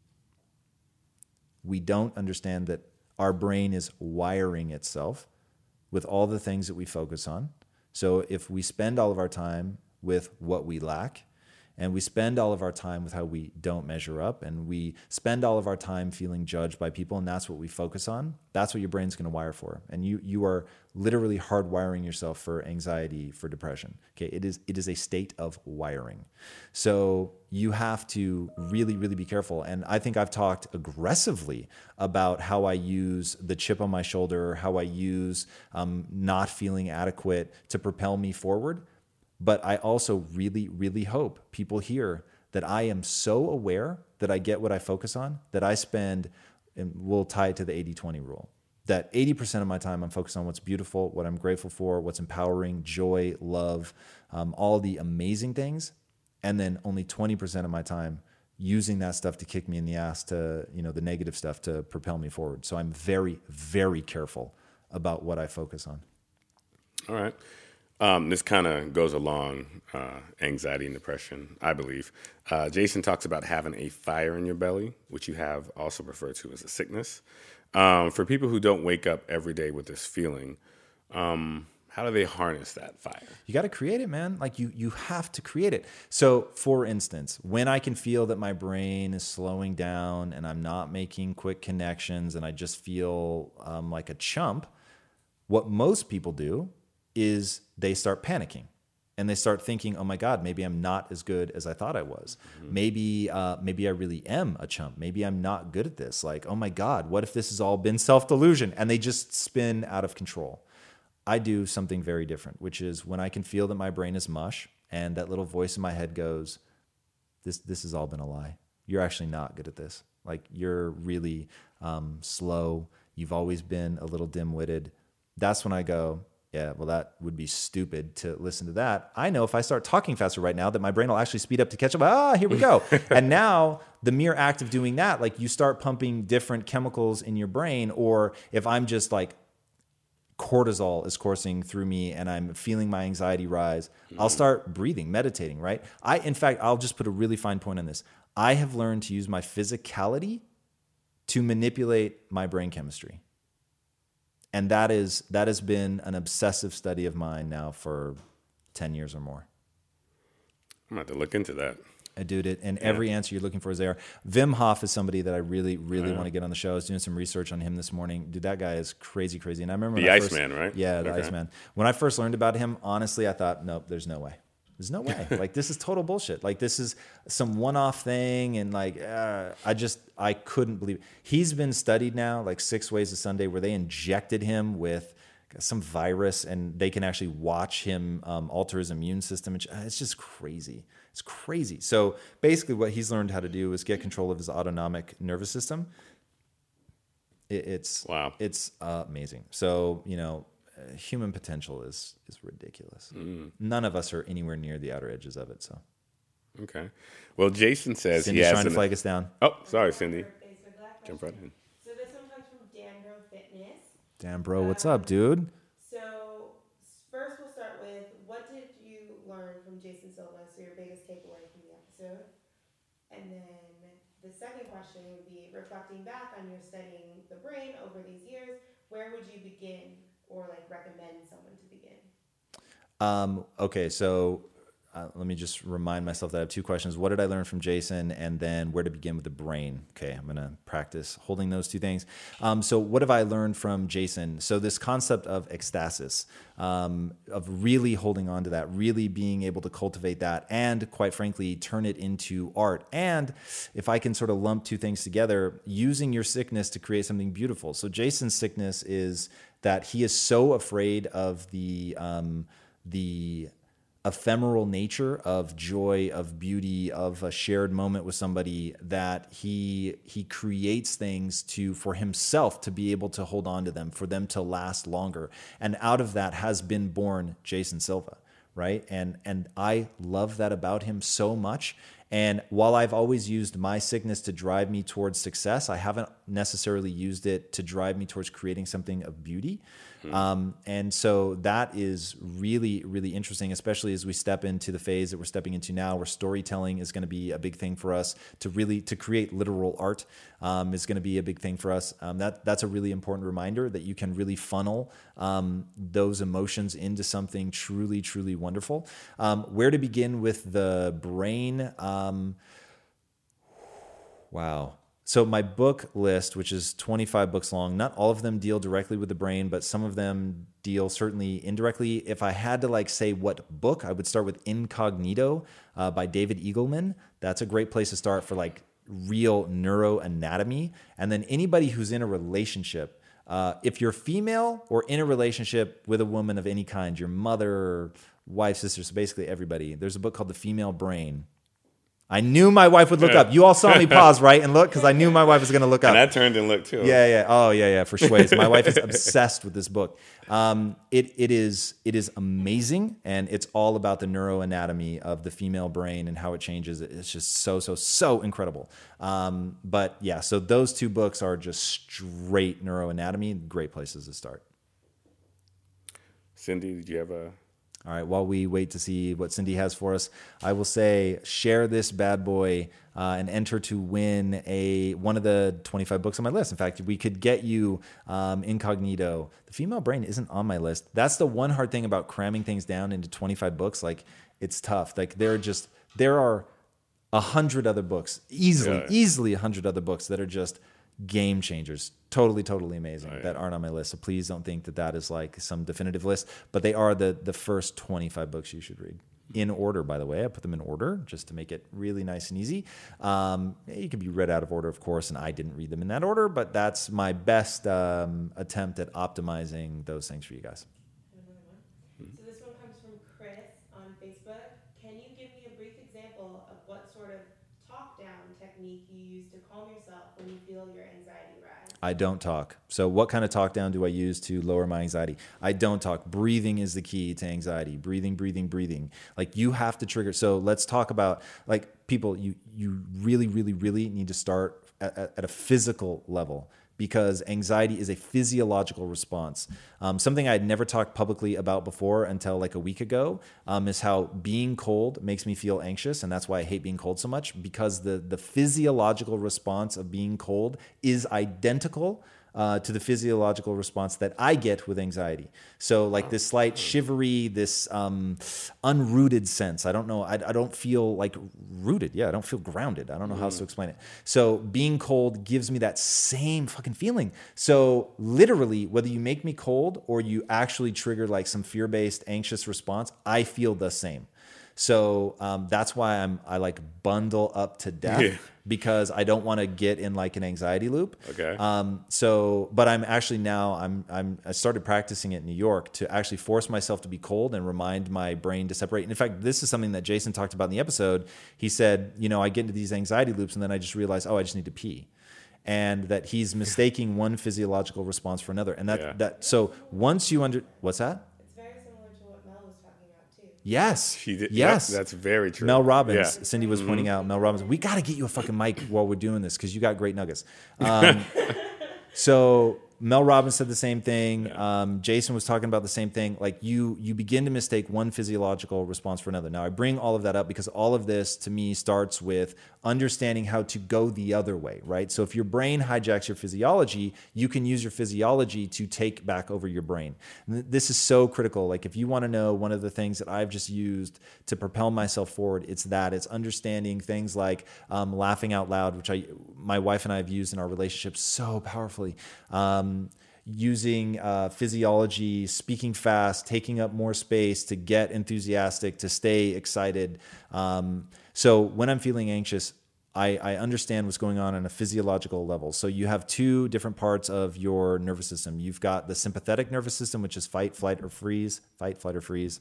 Speaker 1: we don't understand that our brain is wiring itself with all the things that we focus on. So if we spend all of our time with what we lack, and we spend all of our time with how we don't measure up and we spend all of our time feeling judged by people and that's what we focus on. That's what your brain's going to wire for. And you you are literally hardwiring yourself for anxiety for depression okay? It is it is a state of wiring. So you have to really really be careful. And i think i've talked aggressively about how i use the chip on my shoulder how i use um, not feeling adequate to propel me forward but I also really, really hope people hear that I am so aware that I get what I focus on, that I spend, and we'll tie it to the 80 20 rule, that 80% of my time I'm focused on what's beautiful, what I'm grateful for, what's empowering, joy, love, um, all the amazing things. And then only 20% of my time using that stuff to kick me in the ass to you know the negative stuff to propel me forward so i'm very very careful about what i focus on
Speaker 2: All right. Um, this kind of goes along uh, anxiety and depression, I believe. Uh, Jason talks about having a fire in your belly, which you have also referred to as a sickness. Um, for people who don't wake up every day with this feeling, um, how do they harness that fire?
Speaker 1: you got to create it man like you you have to create it so for instance when i can feel that my brain is slowing down and i'm not making quick connections and i just feel um, like a chump what most people do is they start panicking and they start thinking oh my god maybe i'm not as good as i thought i was maybe uh, maybe i really am a chump maybe i'm not good at this like oh my god what if this has all been self-delusion and they just spin out of control I do something very different, which is when I can feel that my brain is mush and that little voice in my head goes, "This this has all been a lie. You're actually not good at this. Like you're really um, slow. You've always been a little dim-witted." That's when I go, "Yeah, well, that would be stupid to listen to that." I know if I start talking faster right now, that my brain will actually speed up to catch up. Ah, here we go. [laughs] and now the mere act of doing that, like you start pumping different chemicals in your brain, or if I'm just like cortisol is coursing through me and I'm feeling my anxiety rise, I'll start breathing, meditating, right? I in fact, I'll just put a really fine point on this. I have learned to use my physicality to manipulate my brain chemistry. And that is that has been an obsessive study of mine now for 10 years or more.
Speaker 2: I'm going to have to look into that.
Speaker 1: Uh, I do it, and every answer you're looking for is there. Wim Hof is somebody that I really, really want to get on the show. I was doing some research on him this morning. Dude, that guy is crazy, crazy. And I remember
Speaker 2: The Iceman, right?
Speaker 1: Yeah, the
Speaker 2: Okay.
Speaker 1: Iceman. When I first learned about him, honestly, I thought, nope, there's no way. There's no way. [laughs] like this is total bullshit. Like this is some one-off thing, and like uh, I just I couldn't believe it. he's been studied now, like Six Ways to Sunday, where they injected him with some virus, and they can actually watch him um, alter his immune system. It's- uh, just crazy. It's crazy. So basically, what he's learned how to do is get control of his autonomic nervous system. It, it's
Speaker 2: Wow.
Speaker 1: it's uh, amazing. So you know, uh, human potential is is ridiculous.
Speaker 2: Mm.
Speaker 1: None of us are anywhere near the outer edges of it. So
Speaker 2: Okay. Well, Jason says
Speaker 1: Cindy's
Speaker 2: he has
Speaker 1: trying to
Speaker 2: an-
Speaker 1: flag us down.
Speaker 2: Oh, sorry, Cindy. Jump right in.
Speaker 3: So this one comes from Danbro Fitness.
Speaker 1: Damn, bro, what's up, dude?
Speaker 3: So first we'll start with what did you learn from Jason Silva? So your biggest takeaway from the episode. And then the second question would be reflecting back on your studying the brain over these years, where would you begin or like recommend someone to begin?
Speaker 1: Um, okay, so uh, let me just remind myself that I have two questions. What did I learn from Jason? And then where to begin with the brain? Okay, I'm going to practice holding those two things. Um, so, what have I learned from Jason? So, this concept of ecstasis, um, of really holding on to that, really being able to cultivate that, and quite frankly, turn it into art. And if I can sort of lump two things together, using your sickness to create something beautiful. So, Jason's sickness is that he is so afraid of the, um, the ephemeral nature of joy of beauty of a shared moment with somebody that he he creates things to for himself to be able to hold on to them for them to last longer. And out of that has been born Jason Silva right? And and I love that about him so much and while I've always used my sickness to drive me towards success, I haven't necessarily used it to drive me towards creating something of beauty. Um, and so that is really, really interesting, especially as we step into the phase that we're stepping into now, where storytelling is going to be a big thing for us to really to create literal art um, is going to be a big thing for us. Um, that that's a really important reminder that you can really funnel um, those emotions into something truly, truly wonderful. Um, where to begin with the brain? Um, wow. So my book list, which is 25 books long, not all of them deal directly with the brain, but some of them deal certainly indirectly. If I had to like say what book, I would start with Incognito uh, by David Eagleman. That's a great place to start for like real neuroanatomy. And then anybody who's in a relationship, uh, if you're female or in a relationship with a woman of any kind, your mother, wife, sister, so basically everybody, there's a book called The Female Brain I knew my wife would look up. You all saw me [laughs] pause, right? And look, because I knew my wife was going to look up.
Speaker 2: And that turned and looked too.
Speaker 1: Yeah, yeah. Oh, yeah, yeah. For Schweiz. My wife is [laughs] obsessed with this book. Um, it it is it is amazing, and it's all about the neuroanatomy of the female brain and how it changes. It's just so so so incredible. Um, but yeah, so those two books are just straight neuroanatomy. Great places to start.
Speaker 2: Cindy, did you have a?
Speaker 1: All right, while we wait to see what Cindy has for us, I will say share this bad boy uh, and enter to win a one of the 25 books on my list. In fact, we could get you um, Incognito. The female brain isn't on my list. That's the one hard thing about cramming things down into 25 books. Like it's tough. Like there are just there are a hundred other books, easily,
Speaker 2: Yeah.
Speaker 1: easily a hundred other books that are just game changers, totally, totally amazing
Speaker 2: yeah.
Speaker 1: that aren't on my list. So please don't think that that is like some definitive list, but they are the the first twenty five books you should read in order. By the way, I put them in order just to make it really nice and easy. Um, you can be read out of order, of course, and I didn't read them in that order, but that's my best um, attempt at optimizing those things for you guys.
Speaker 3: Another one. So this one comes from Chris on Facebook. Can you give me a brief example of what sort of talk down technique you use to calm yourself when you feel your anxiety rise?
Speaker 1: I don't talk. So, what kind of talk down do I use to lower my anxiety? I don't talk. Breathing is the key to anxiety. Breathing, breathing, breathing. Like you have to trigger. So, let's talk about like people. You you really, really, really need to start at, at, a physical level because anxiety is a physiological response. Um, something I had never talked publicly about before until like a week ago um, is how being cold makes me feel anxious, and that's why I hate being cold so much because the the physiological response of being cold is identical. Uh, to the physiological response that I get with anxiety. So, like this slight shivery, this um, unrooted sense. I don't know. I, I don't feel like rooted. Yeah, I don't feel grounded. I don't know how else to explain it. So, being cold gives me that same fucking feeling. So, literally, whether you make me cold or you actually trigger like some fear based, anxious response, I feel the same. So um, that's why I'm I like bundle up to [laughs] death
Speaker 2: Yeah.
Speaker 1: because I don't want to get in like an anxiety loop.
Speaker 2: Okay.
Speaker 1: Um, so, but I'm actually now I'm I'm I started practicing it in New York to actually force myself to be cold and remind my brain to separate. And in fact, this is something that Jason talked about in the episode. He said, you know, I get into these anxiety loops and then I just realize, oh, I just need to pee. And that he's mistaking one physiological response for another. And that
Speaker 2: Yeah.
Speaker 1: that so once you under what's that?
Speaker 3: It's very similar to what Mel was talking about too.
Speaker 1: Yes.
Speaker 2: She did.
Speaker 1: Yes.
Speaker 2: Yep, that's very true.
Speaker 1: Mel Robbins.
Speaker 2: Yeah. Mm-hmm.
Speaker 1: Cindy was pointing out Mel Robbins. We got to get you a fucking mic while we're doing this because you got great nuggets. [laughs] Um, so Mel Robbins said the same thing. Um, Jason was talking about the same thing. Like you, you begin to mistake one physiological response for another. Now I bring all of that up because all of this to me starts with understanding how to go the other way, right? So if your brain hijacks your physiology, you can use your physiology to take back over your brain. This is so critical. Like if you want to know one of the things that I've just used to propel myself forward, it's that it's understanding things like um, laughing out loud, which I, my wife and I have used in our relationship so powerfully. Um, using uh, physiology, speaking fast, taking up more space to get enthusiastic, to stay excited. Um, so when I'm feeling anxious, I, I understand what's going on on a physiological level. So you have two different parts of your nervous system. You've got the sympathetic nervous system, which is fight, flight, or freeze, fight, flight, or freeze.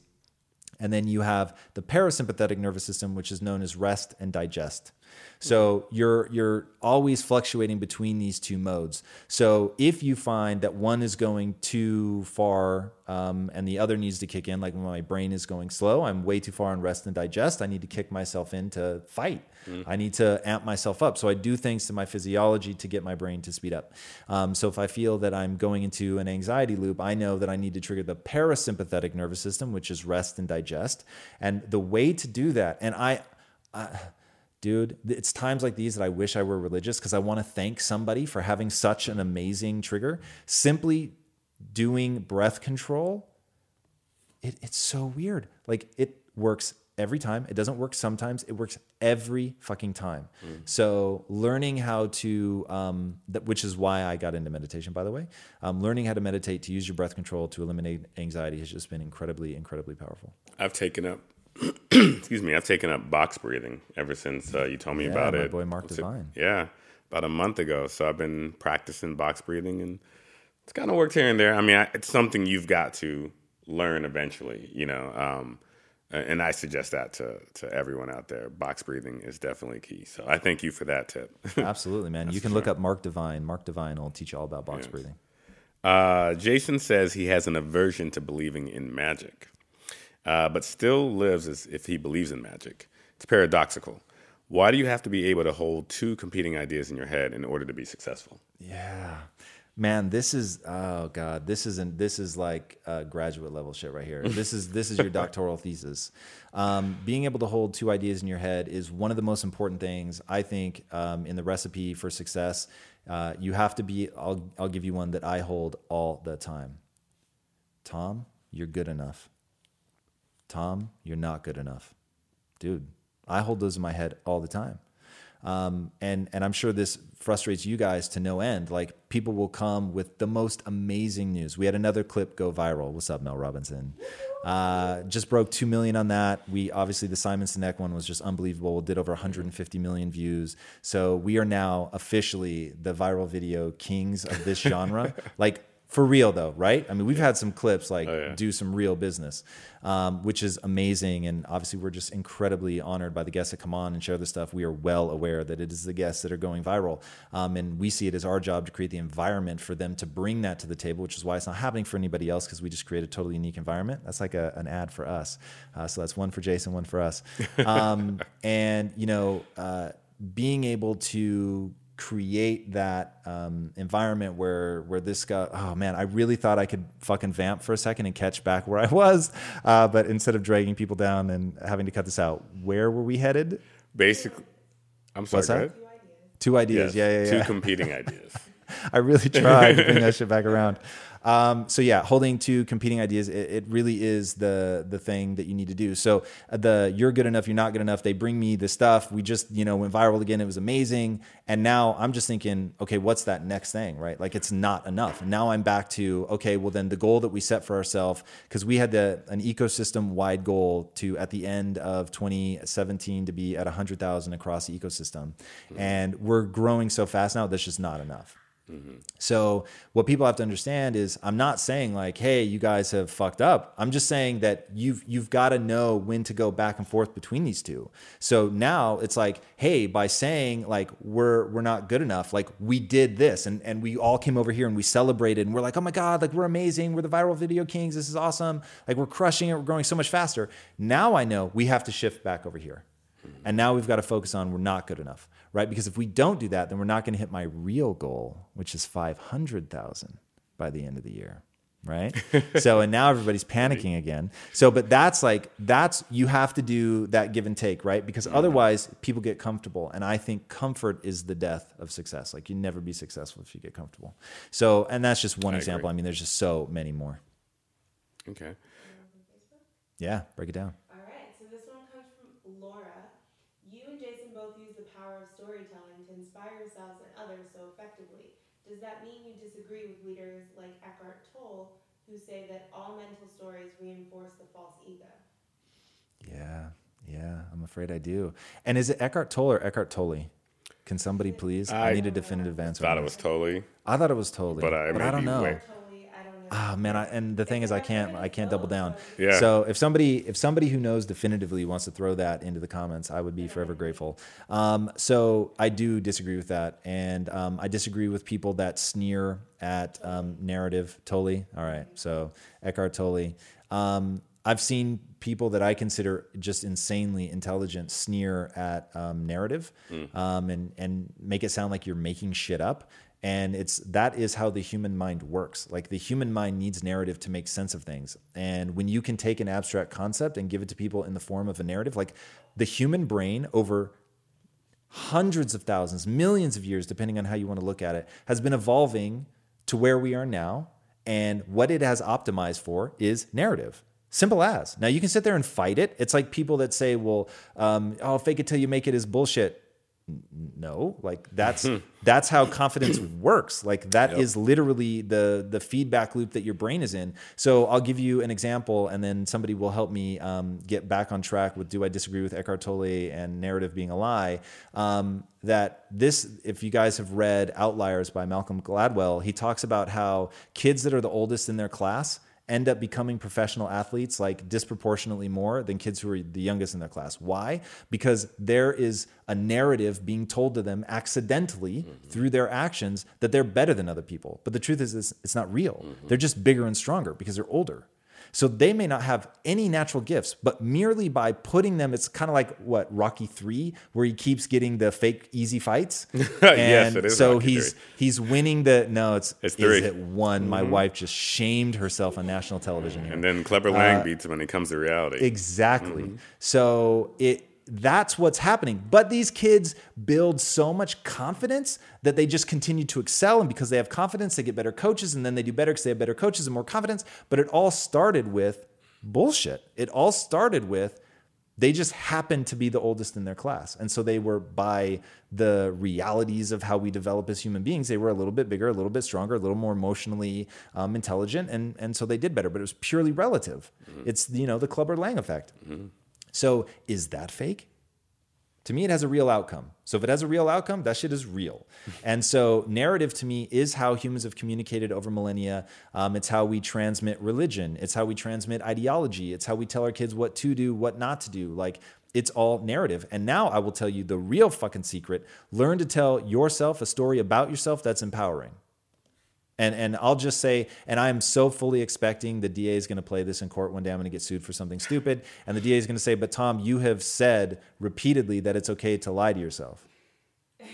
Speaker 1: And then you have the parasympathetic nervous system, which is known as rest and digest. So you're you're always fluctuating between these two modes. So if you find that one is going too far um, and the other needs to kick in, like when my brain is going slow, I'm way too far on rest and digest. I need to kick myself into fight. I need to amp myself up. So I do things to my physiology to get my brain to speed up. Um, so if I feel that I'm going into an anxiety loop, I know that I need to trigger the parasympathetic nervous system, which is rest and digest. And the way to do that, and I, I dude, it's times like these that I wish I were religious because I want to thank somebody for having such an amazing trigger. Simply doing breath control, it, it's so weird. Like it works every time. It doesn't work sometimes. It works every fucking time. So learning how to, um, that, which is why I got into meditation, by the way. Um, learning how to meditate to use your breath control to eliminate anxiety has just been incredibly, incredibly powerful.
Speaker 2: I've taken up. [clears throat] excuse me. I've taken up box breathing ever since uh, you told me
Speaker 1: Yeah,
Speaker 2: about
Speaker 1: my
Speaker 2: it.
Speaker 1: boy Mark
Speaker 2: What's it-
Speaker 1: Divine.
Speaker 2: Yeah, about a month ago. So I've been practicing box breathing, and it's kind of worked here and there. I mean, I, it's something you've got to learn eventually. You know, um, And I suggest that to, to everyone out there. Box breathing is definitely key. So I thank you for that tip. [laughs]
Speaker 1: Absolutely, man. you can look up Mark Divine. Mark Divine will teach you all about box
Speaker 2: Yes.
Speaker 1: breathing.
Speaker 2: Uh, Jason says he has an aversion to believing in magic, uh, but still lives as if he believes in magic. It's paradoxical. Why do you have to be able to hold two competing ideas in your head in order to be successful?
Speaker 1: Yeah. Man, this is oh god, this isn't this is like uh, graduate level shit right here. This is this is your [laughs] doctoral thesis. Um, being able to hold two ideas in your head is one of the most important things I think um, in the recipe for success. Uh, you have to be. I'll I'll give you one that I hold all the time. Tom, you're good enough. Tom, you're not good enough, dude. I hold those in my head all the time um, and and I'm sure this frustrates you guys to no end. Like people will come with the most amazing news. We had another clip go viral. What's up, Mel Robinson? Uh, just broke two million on that. We obviously the Simon Sinek one was just unbelievable. We Did over 150 million views. So we are now officially the viral video kings of this genre. [laughs] like for real though, right? I mean, we've had some clips like
Speaker 2: yeah.
Speaker 1: do some real business, um, which is amazing. And obviously, we're just incredibly honored by the guests that come on and share this stuff. We are well aware that it is the guests that are going viral. Um, and we see it as our job to create the environment for them to bring that to the table, which is why it's not happening for anybody else because we just create a totally unique environment. That's like a, an ad for us. Uh, so that's one for Jason, one for us. [laughs] Um, and, you know, uh, being able to create that um, environment where where this guy oh man i really thought i could fucking vamp for a second and catch back where i was uh, but instead of dragging people down and having to cut this out where were we headed
Speaker 2: Basically, I'm sorry.
Speaker 1: What's that?
Speaker 3: Two ideas.
Speaker 1: two ideas yeah yeah
Speaker 2: Two competing ideas. [laughs]
Speaker 1: I really tried to bring that shit back around. Um, so yeah, holding two competing ideas, it, it really is the the thing that you need to do. So uh, the you're good enough, you're not good enough. They bring me the stuff. We just you know went viral again. It was amazing, and now I'm just thinking, okay, what's that next thing, right? Like it's not enough. Now I'm back to okay, well then the goal that we set for ourselves because we had the an ecosystem wide goal to at the end of 2017 to be at 100,000 across the ecosystem, and we're growing so fast now. That's just not enough. So what people have to understand is I'm not saying like, hey, you guys have fucked up. I'm just saying that you've you've got to know when to go back and forth between these two. So now it's like, hey, by saying like we're we're not good enough, like we did this and and we all came over here and we celebrated and we're like, oh my God, like we're amazing. We're the viral video kings. This is awesome. Like we're crushing it. We're growing so much faster. Now I know we have to shift back over here. And now we've got to focus on we're not good enough, right? Because if we don't do that, then we're not going to hit my real goal, which is 500,000 by the end of the year, right? [laughs] so, and now everybody's panicking again. So, but that's like, that's, you have to do that give and take, right? Because otherwise people get comfortable. And I think comfort is the death of success. Like, you never be successful if you get comfortable. So, and that's just one
Speaker 2: I
Speaker 1: example.
Speaker 2: agree.
Speaker 1: I mean, there's just so many more.
Speaker 2: Okay.
Speaker 1: Yeah, break it down.
Speaker 3: All right, so this one comes from Laura. You and Jason both use the power of storytelling to inspire yourselves and others so effectively. Does that mean you disagree with leaders like Eckhart Tolle, who say that all mental stories reinforce the false ego?
Speaker 1: Yeah, yeah, I'm afraid I do. And is it Eckhart Tolle or Eckhart Tolle? Can somebody please? I,
Speaker 2: I
Speaker 1: need a definitive answer.
Speaker 2: I
Speaker 1: thought
Speaker 2: it was
Speaker 1: this.
Speaker 2: totally.
Speaker 1: I thought it was totally,
Speaker 2: But
Speaker 1: but
Speaker 2: I
Speaker 1: I, don't know.
Speaker 2: way-
Speaker 1: Ah man, I, and the thing is, I can't, I can't double down.
Speaker 2: Yeah.
Speaker 1: So if somebody, if somebody who knows definitively wants to throw that into the comments, I would be forever grateful. Um, so I do disagree with that, and um, I disagree with people that sneer at um, narrative. Tolle. All right. So Eckhart Tolle. Um, I've seen people that I consider just insanely intelligent sneer at um, narrative um, and and make it sound like you're making shit up. And it's that is how the human mind works. Like the human mind needs narrative to make sense of things. And when you can take an abstract concept and give it to people in the form of a narrative, like the human brain over hundreds of thousands, millions of years, depending on how you want to look at it, has been evolving to where we are now. And what it has optimized for is narrative. Simple as. Now you can sit there and fight it. It's like people that say, "Well, um, oh, fake it till you make it" is bullshit. No, like that's that's how confidence [laughs] works. Like that is literally the the feedback loop that your brain is in. So I'll give you an example, and then somebody will help me um, get back on track with do I disagree with Eckhart Tolle and narrative being a lie? Um, that this, if you guys have read Outliers by Malcolm Gladwell, he talks about how kids that are the oldest in their class end up becoming professional athletes like disproportionately more than kids who are the youngest in their class. Why? Because there is a narrative being told to them accidentally mm-hmm. through their actions that they're better than other people. But the truth is, it's, it's not real. Mm-hmm. They're just bigger and stronger because they're older. So they may not have any natural gifts, but merely by putting them, it's kind of like what Rocky Three, where he keeps getting the fake easy fights. and [laughs]
Speaker 2: yes, it is.
Speaker 1: So
Speaker 2: Rocky
Speaker 1: he's
Speaker 2: 3.
Speaker 1: he's winning the no, it's
Speaker 2: It's three.
Speaker 1: Is it one? Mm-hmm. My wife just shamed herself on national television. Here.
Speaker 2: And then Clubber Lang uh, beats him when it comes to reality.
Speaker 1: Exactly. Mm-hmm. So it that's what's happening. But these kids build so much confidence that they just continue to excel. And because they have confidence, they get better coaches. And then they do better because they have better coaches and more confidence. But it all started with bullshit. It all started with they just happened to be the oldest in their class. And so they were, by the realities of how we develop as human beings, they were a little bit bigger, a little bit stronger, a little more emotionally um, intelligent. And, and so they did better. But it was purely relative. Mm-hmm. It's, you know, the Clubber Lang effect. Mm-hmm. So is that fake? To me, it has a real outcome. So if it has a real outcome, that shit is real. [laughs] and so narrative to me is how humans have communicated over millennia. Um, it's how we transmit religion. It's how we transmit ideology. It's how we tell our kids what to do, what not to do. Like it's all narrative. And now I will tell you the real fucking secret. Learn to tell yourself a story about yourself that's empowering. And and I'll just say, and I'm so fully expecting the DA is going to play this in court one day. I'm going to get sued for something stupid, and the DA is going to say, "But Tom, you have said repeatedly that it's okay to lie to yourself."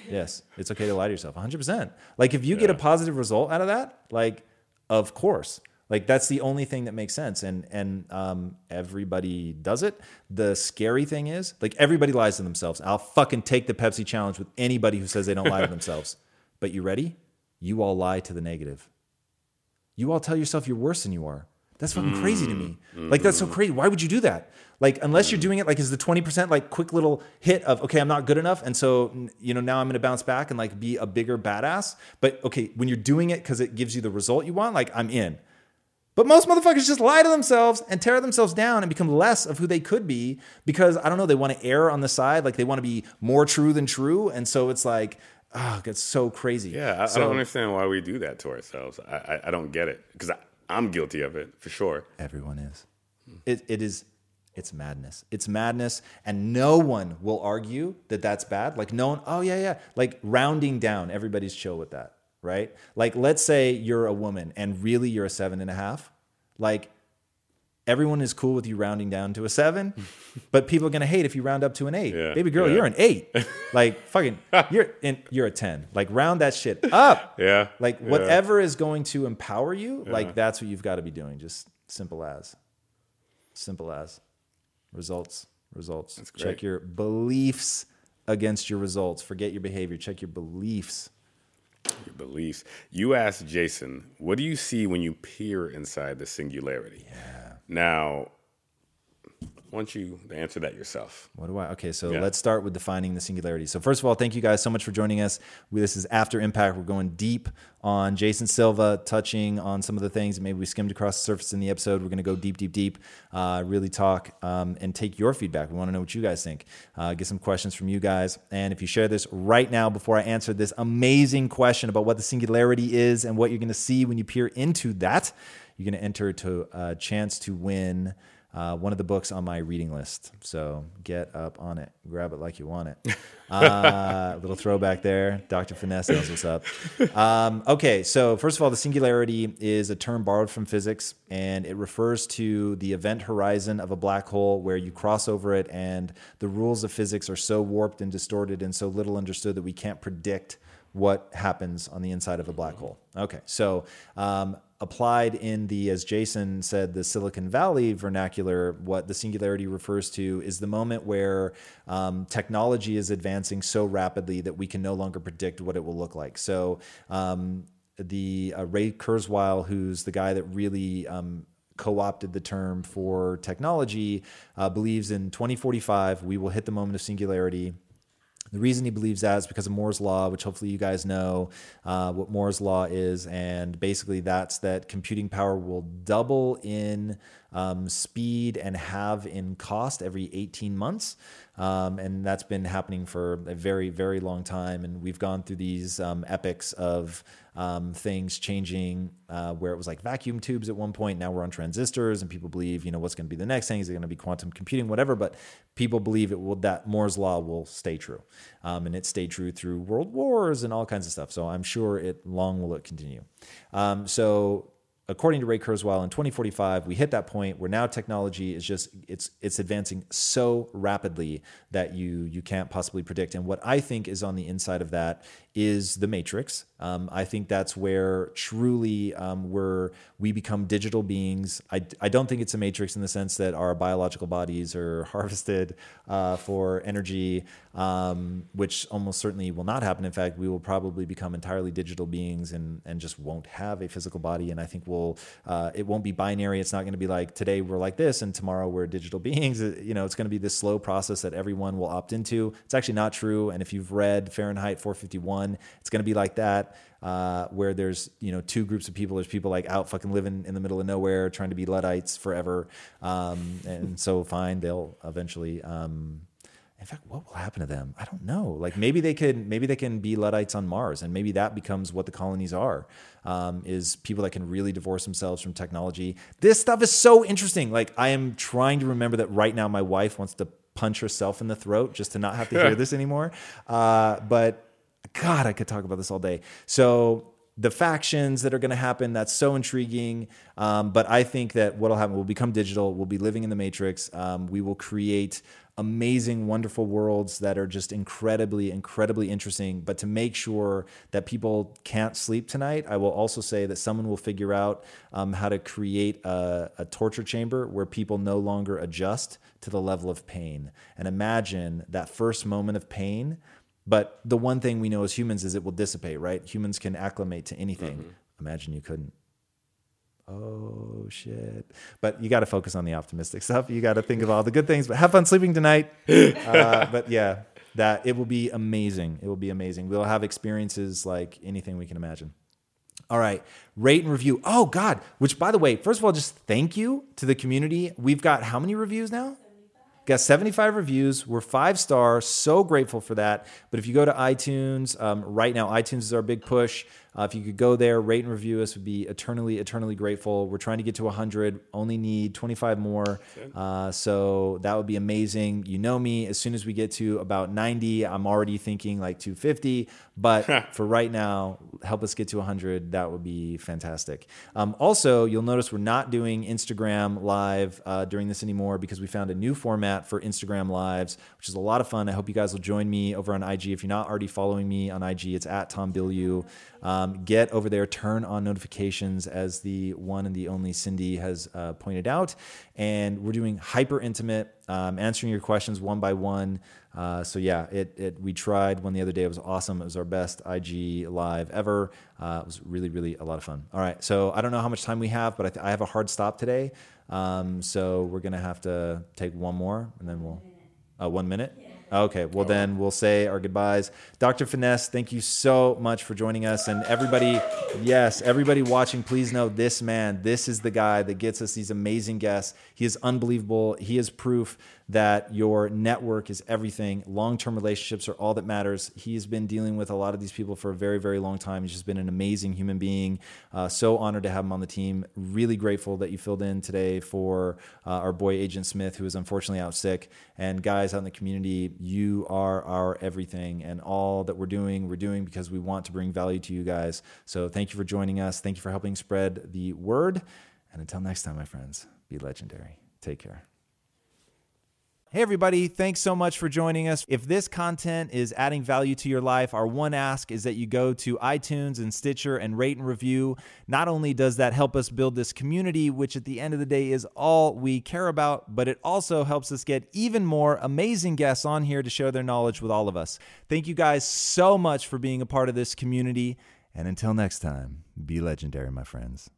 Speaker 1: yes, it's okay to lie to yourself. 100. percent Like if you yeah. get a positive result out of that, like of course, like that's the only thing that makes sense. And and um, everybody does it. The scary thing is, like everybody lies to themselves. I'll fucking take the Pepsi challenge with anybody who says they don't lie to themselves. [laughs] But you ready? You all lie to the negative. You all tell yourself you're worse than you are. That's fucking crazy to me. Mm-hmm. Like that's so crazy. Why would you do that? Like unless you're doing it like is the 20% like quick little hit of okay, I'm not good enough and so you know now I'm going to bounce back and like be a bigger badass. But okay, when you're doing it cuz it gives you the result you want, like I'm in. But most motherfuckers just lie to themselves and tear themselves down and become less of who they could be because I don't know, they want to err on the side, like they want to be more true than true. And so it's like, oh, it gets so crazy.
Speaker 2: Yeah, I,
Speaker 1: so,
Speaker 2: I don't understand why we do that to ourselves. I, I, I don't get it because I'm guilty of it for sure.
Speaker 1: Everyone is. It, it is. It's madness. It's madness, and no one will argue that that's bad. Like no one. Oh yeah, yeah. Like rounding down. Everybody's chill with that, right? Like let's say you're a woman and really you're a seven and a half. Like everyone is cool with you rounding down to a seven, [laughs] but people are gonna hate if you round up to an eight. Yeah, Baby girl, yeah. you're an eight. [laughs] like fucking, you're in, you're a ten. Like round that shit up. [laughs]
Speaker 2: Yeah.
Speaker 1: Like whatever yeah. is going to empower you, like that's what you've got to be doing. Just simple as, simple as, results, results. Check your beliefs against your results. Forget your behavior. Check your beliefs.
Speaker 2: Your beliefs. You asked Jason, what do you see when you peer inside the singularity?
Speaker 1: Yeah.
Speaker 2: Now, I want you to answer that yourself.
Speaker 1: What do I? Okay, so yeah. let's start with defining the singularity. So first of all, thank you guys so much for joining us. We, this is After Impact. We're going deep on Jason Silva, touching on some of the things that maybe we skimmed across the surface in the episode. We're going to go deep, deep, deep, uh, really talk um, and take your feedback. We want to know what you guys think. Uh, get some questions from you guys. And if you share this right now before I answer this amazing question about what the singularity is and what you're going to see when you peer into that, you're going to enter to a chance to win uh, one of the books on my reading list. So get up on it, grab it like you want it. [laughs] Uh, little throwback there. Dr. Finesse knows what's up. Um, okay, so first of all, the singularity is a term borrowed from physics, and it refers to the event horizon of a black hole where you cross over it, and the rules of physics are so warped and distorted and so little understood that we can't predict what happens on the inside of a black hole. Okay, so um, applied in the, as Jason said, the Silicon Valley vernacular, what the singularity refers to is the moment where um, technology is advancing so rapidly that we can no longer predict what it will look like. So, um, the uh, Ray Kurzweil, who's the guy that really um, co-opted the term for technology, uh, believes in 2045 we will hit the moment of singularity the reason he believes that is because of Moore's Law, which hopefully you guys know uh, what Moore's Law is. And basically, that's that computing power will double in um, speed and halve in cost every 18 months. Um, and that's been happening for a very, very long time. And we've gone through these um, epics of um, things changing, uh, where it was like vacuum tubes at one point. Now we're on transistors, and people believe, you know, what's going to be the next thing? Is it going to be quantum computing, whatever? But people believe it will that Moore's law will stay true, um, and it stayed true through world wars and all kinds of stuff. So I'm sure it long will it continue. Um, so according to Ray Kurzweil, in 2045, we hit that point where now technology is just it's it's advancing so rapidly that you you can't possibly predict. And what I think is on the inside of that is the Matrix. Um, I think that's where truly um, we're we become digital beings. I, I don't think it's a matrix in the sense that our biological bodies are [laughs] harvested uh, for energy, um, which almost certainly will not happen. In fact, we will probably become entirely digital beings and and just won't have a physical body. And I think we'll uh, it won't be binary. It's not going to be like today we're like this and tomorrow we're digital [laughs] beings. You know, it's going to be this slow process that everyone will opt into. It's actually not true. And if you've read Fahrenheit 451, it's going to be like that uh, where there's you know two groups of people. There's people like out fucking living in the middle of nowhere, trying to be Luddites forever, um, and so fine, they'll eventually. Um, in fact, what will happen to them? I don't know. Like maybe they could, maybe they can be Luddites on Mars, and maybe that becomes what the colonies are. Um, is people that can really divorce themselves from technology. This stuff is so interesting. Like I am trying to remember that right now. My wife wants to punch herself in the throat just to not have to hear [laughs] this anymore. Uh, but God, I could talk about this all day. So the factions that are going to happen that's so intriguing um, but i think that what will happen will become digital we'll be living in the matrix um, we will create amazing wonderful worlds that are just incredibly incredibly interesting but to make sure that people can't sleep tonight i will also say that someone will figure out um, how to create a, a torture chamber where people no longer adjust to the level of pain and imagine that first moment of pain but the one thing we know as humans is it will dissipate, right? Humans can acclimate to anything. Mm-hmm. Imagine you couldn't. Oh shit! But you got to focus on the optimistic [laughs] stuff. You got to think of all the good things. But have fun sleeping tonight. [laughs] uh, but yeah, that it will be amazing. It will be amazing. We'll have experiences like anything we can imagine. All right, rate and review. Oh God! Which, by the way, first of all, just thank you to the community. We've got how many reviews now? Got 75 reviews. We're five stars. So grateful for that. But if you go to iTunes, um, right now, iTunes is our big push. Uh, if you could go there, rate and review us, would be eternally, eternally grateful. We're trying to get to 100, only need 25 more. Uh, so that would be amazing. You know me, as soon as we get to about 90, I'm already thinking like 250. But [laughs] for right now, help us get to 100. That would be fantastic. Um, also, you'll notice we're not doing Instagram live uh, during this anymore because we found a new format for Instagram lives, which is a lot of fun. I hope you guys will join me over on IG. If you're not already following me on IG, it's at Tom Bilyeu. Um, get over there, turn on notifications, as the one and the only Cindy has uh, pointed out. And we're doing hyper intimate, um, answering your questions one by one. Uh, so yeah, it, it we tried one the other day. It was awesome. It was our best IG live ever. Uh, it was really really a lot of fun. All right, so I don't know how much time we have, but I, th- I have a hard stop today. Um, so we're gonna have to take one more, and then we'll uh, one minute. Yeah. Okay, well then we'll say our goodbyes. Dr. Finesse, thank you so much for joining us. And everybody, yes, everybody watching, please know this man, this is the guy that gets us these amazing guests. He is unbelievable. He is proof that your network is everything. Long term relationships are all that matters. He's been dealing with a lot of these people for a very, very long time. He's just been an amazing human being. Uh, so honored to have him on the team. Really grateful that you filled in today for uh, our boy, Agent Smith, who is unfortunately out sick. And guys out in the community, you are our everything. And all that we're doing, we're doing because we want to bring value to you guys. So thank you for joining us. Thank you for helping spread the word. And until next time, my friends, be legendary. Take care. Hey, everybody, thanks so much for joining us. If this content is adding value to your life, our one ask is that you go to iTunes and Stitcher and rate and review. Not only does that help us build this community, which at the end of the day is all we care about, but it also helps us get even more amazing guests on here to share their knowledge with all of us. Thank you guys so much for being a part of this community. And until next time, be legendary, my friends.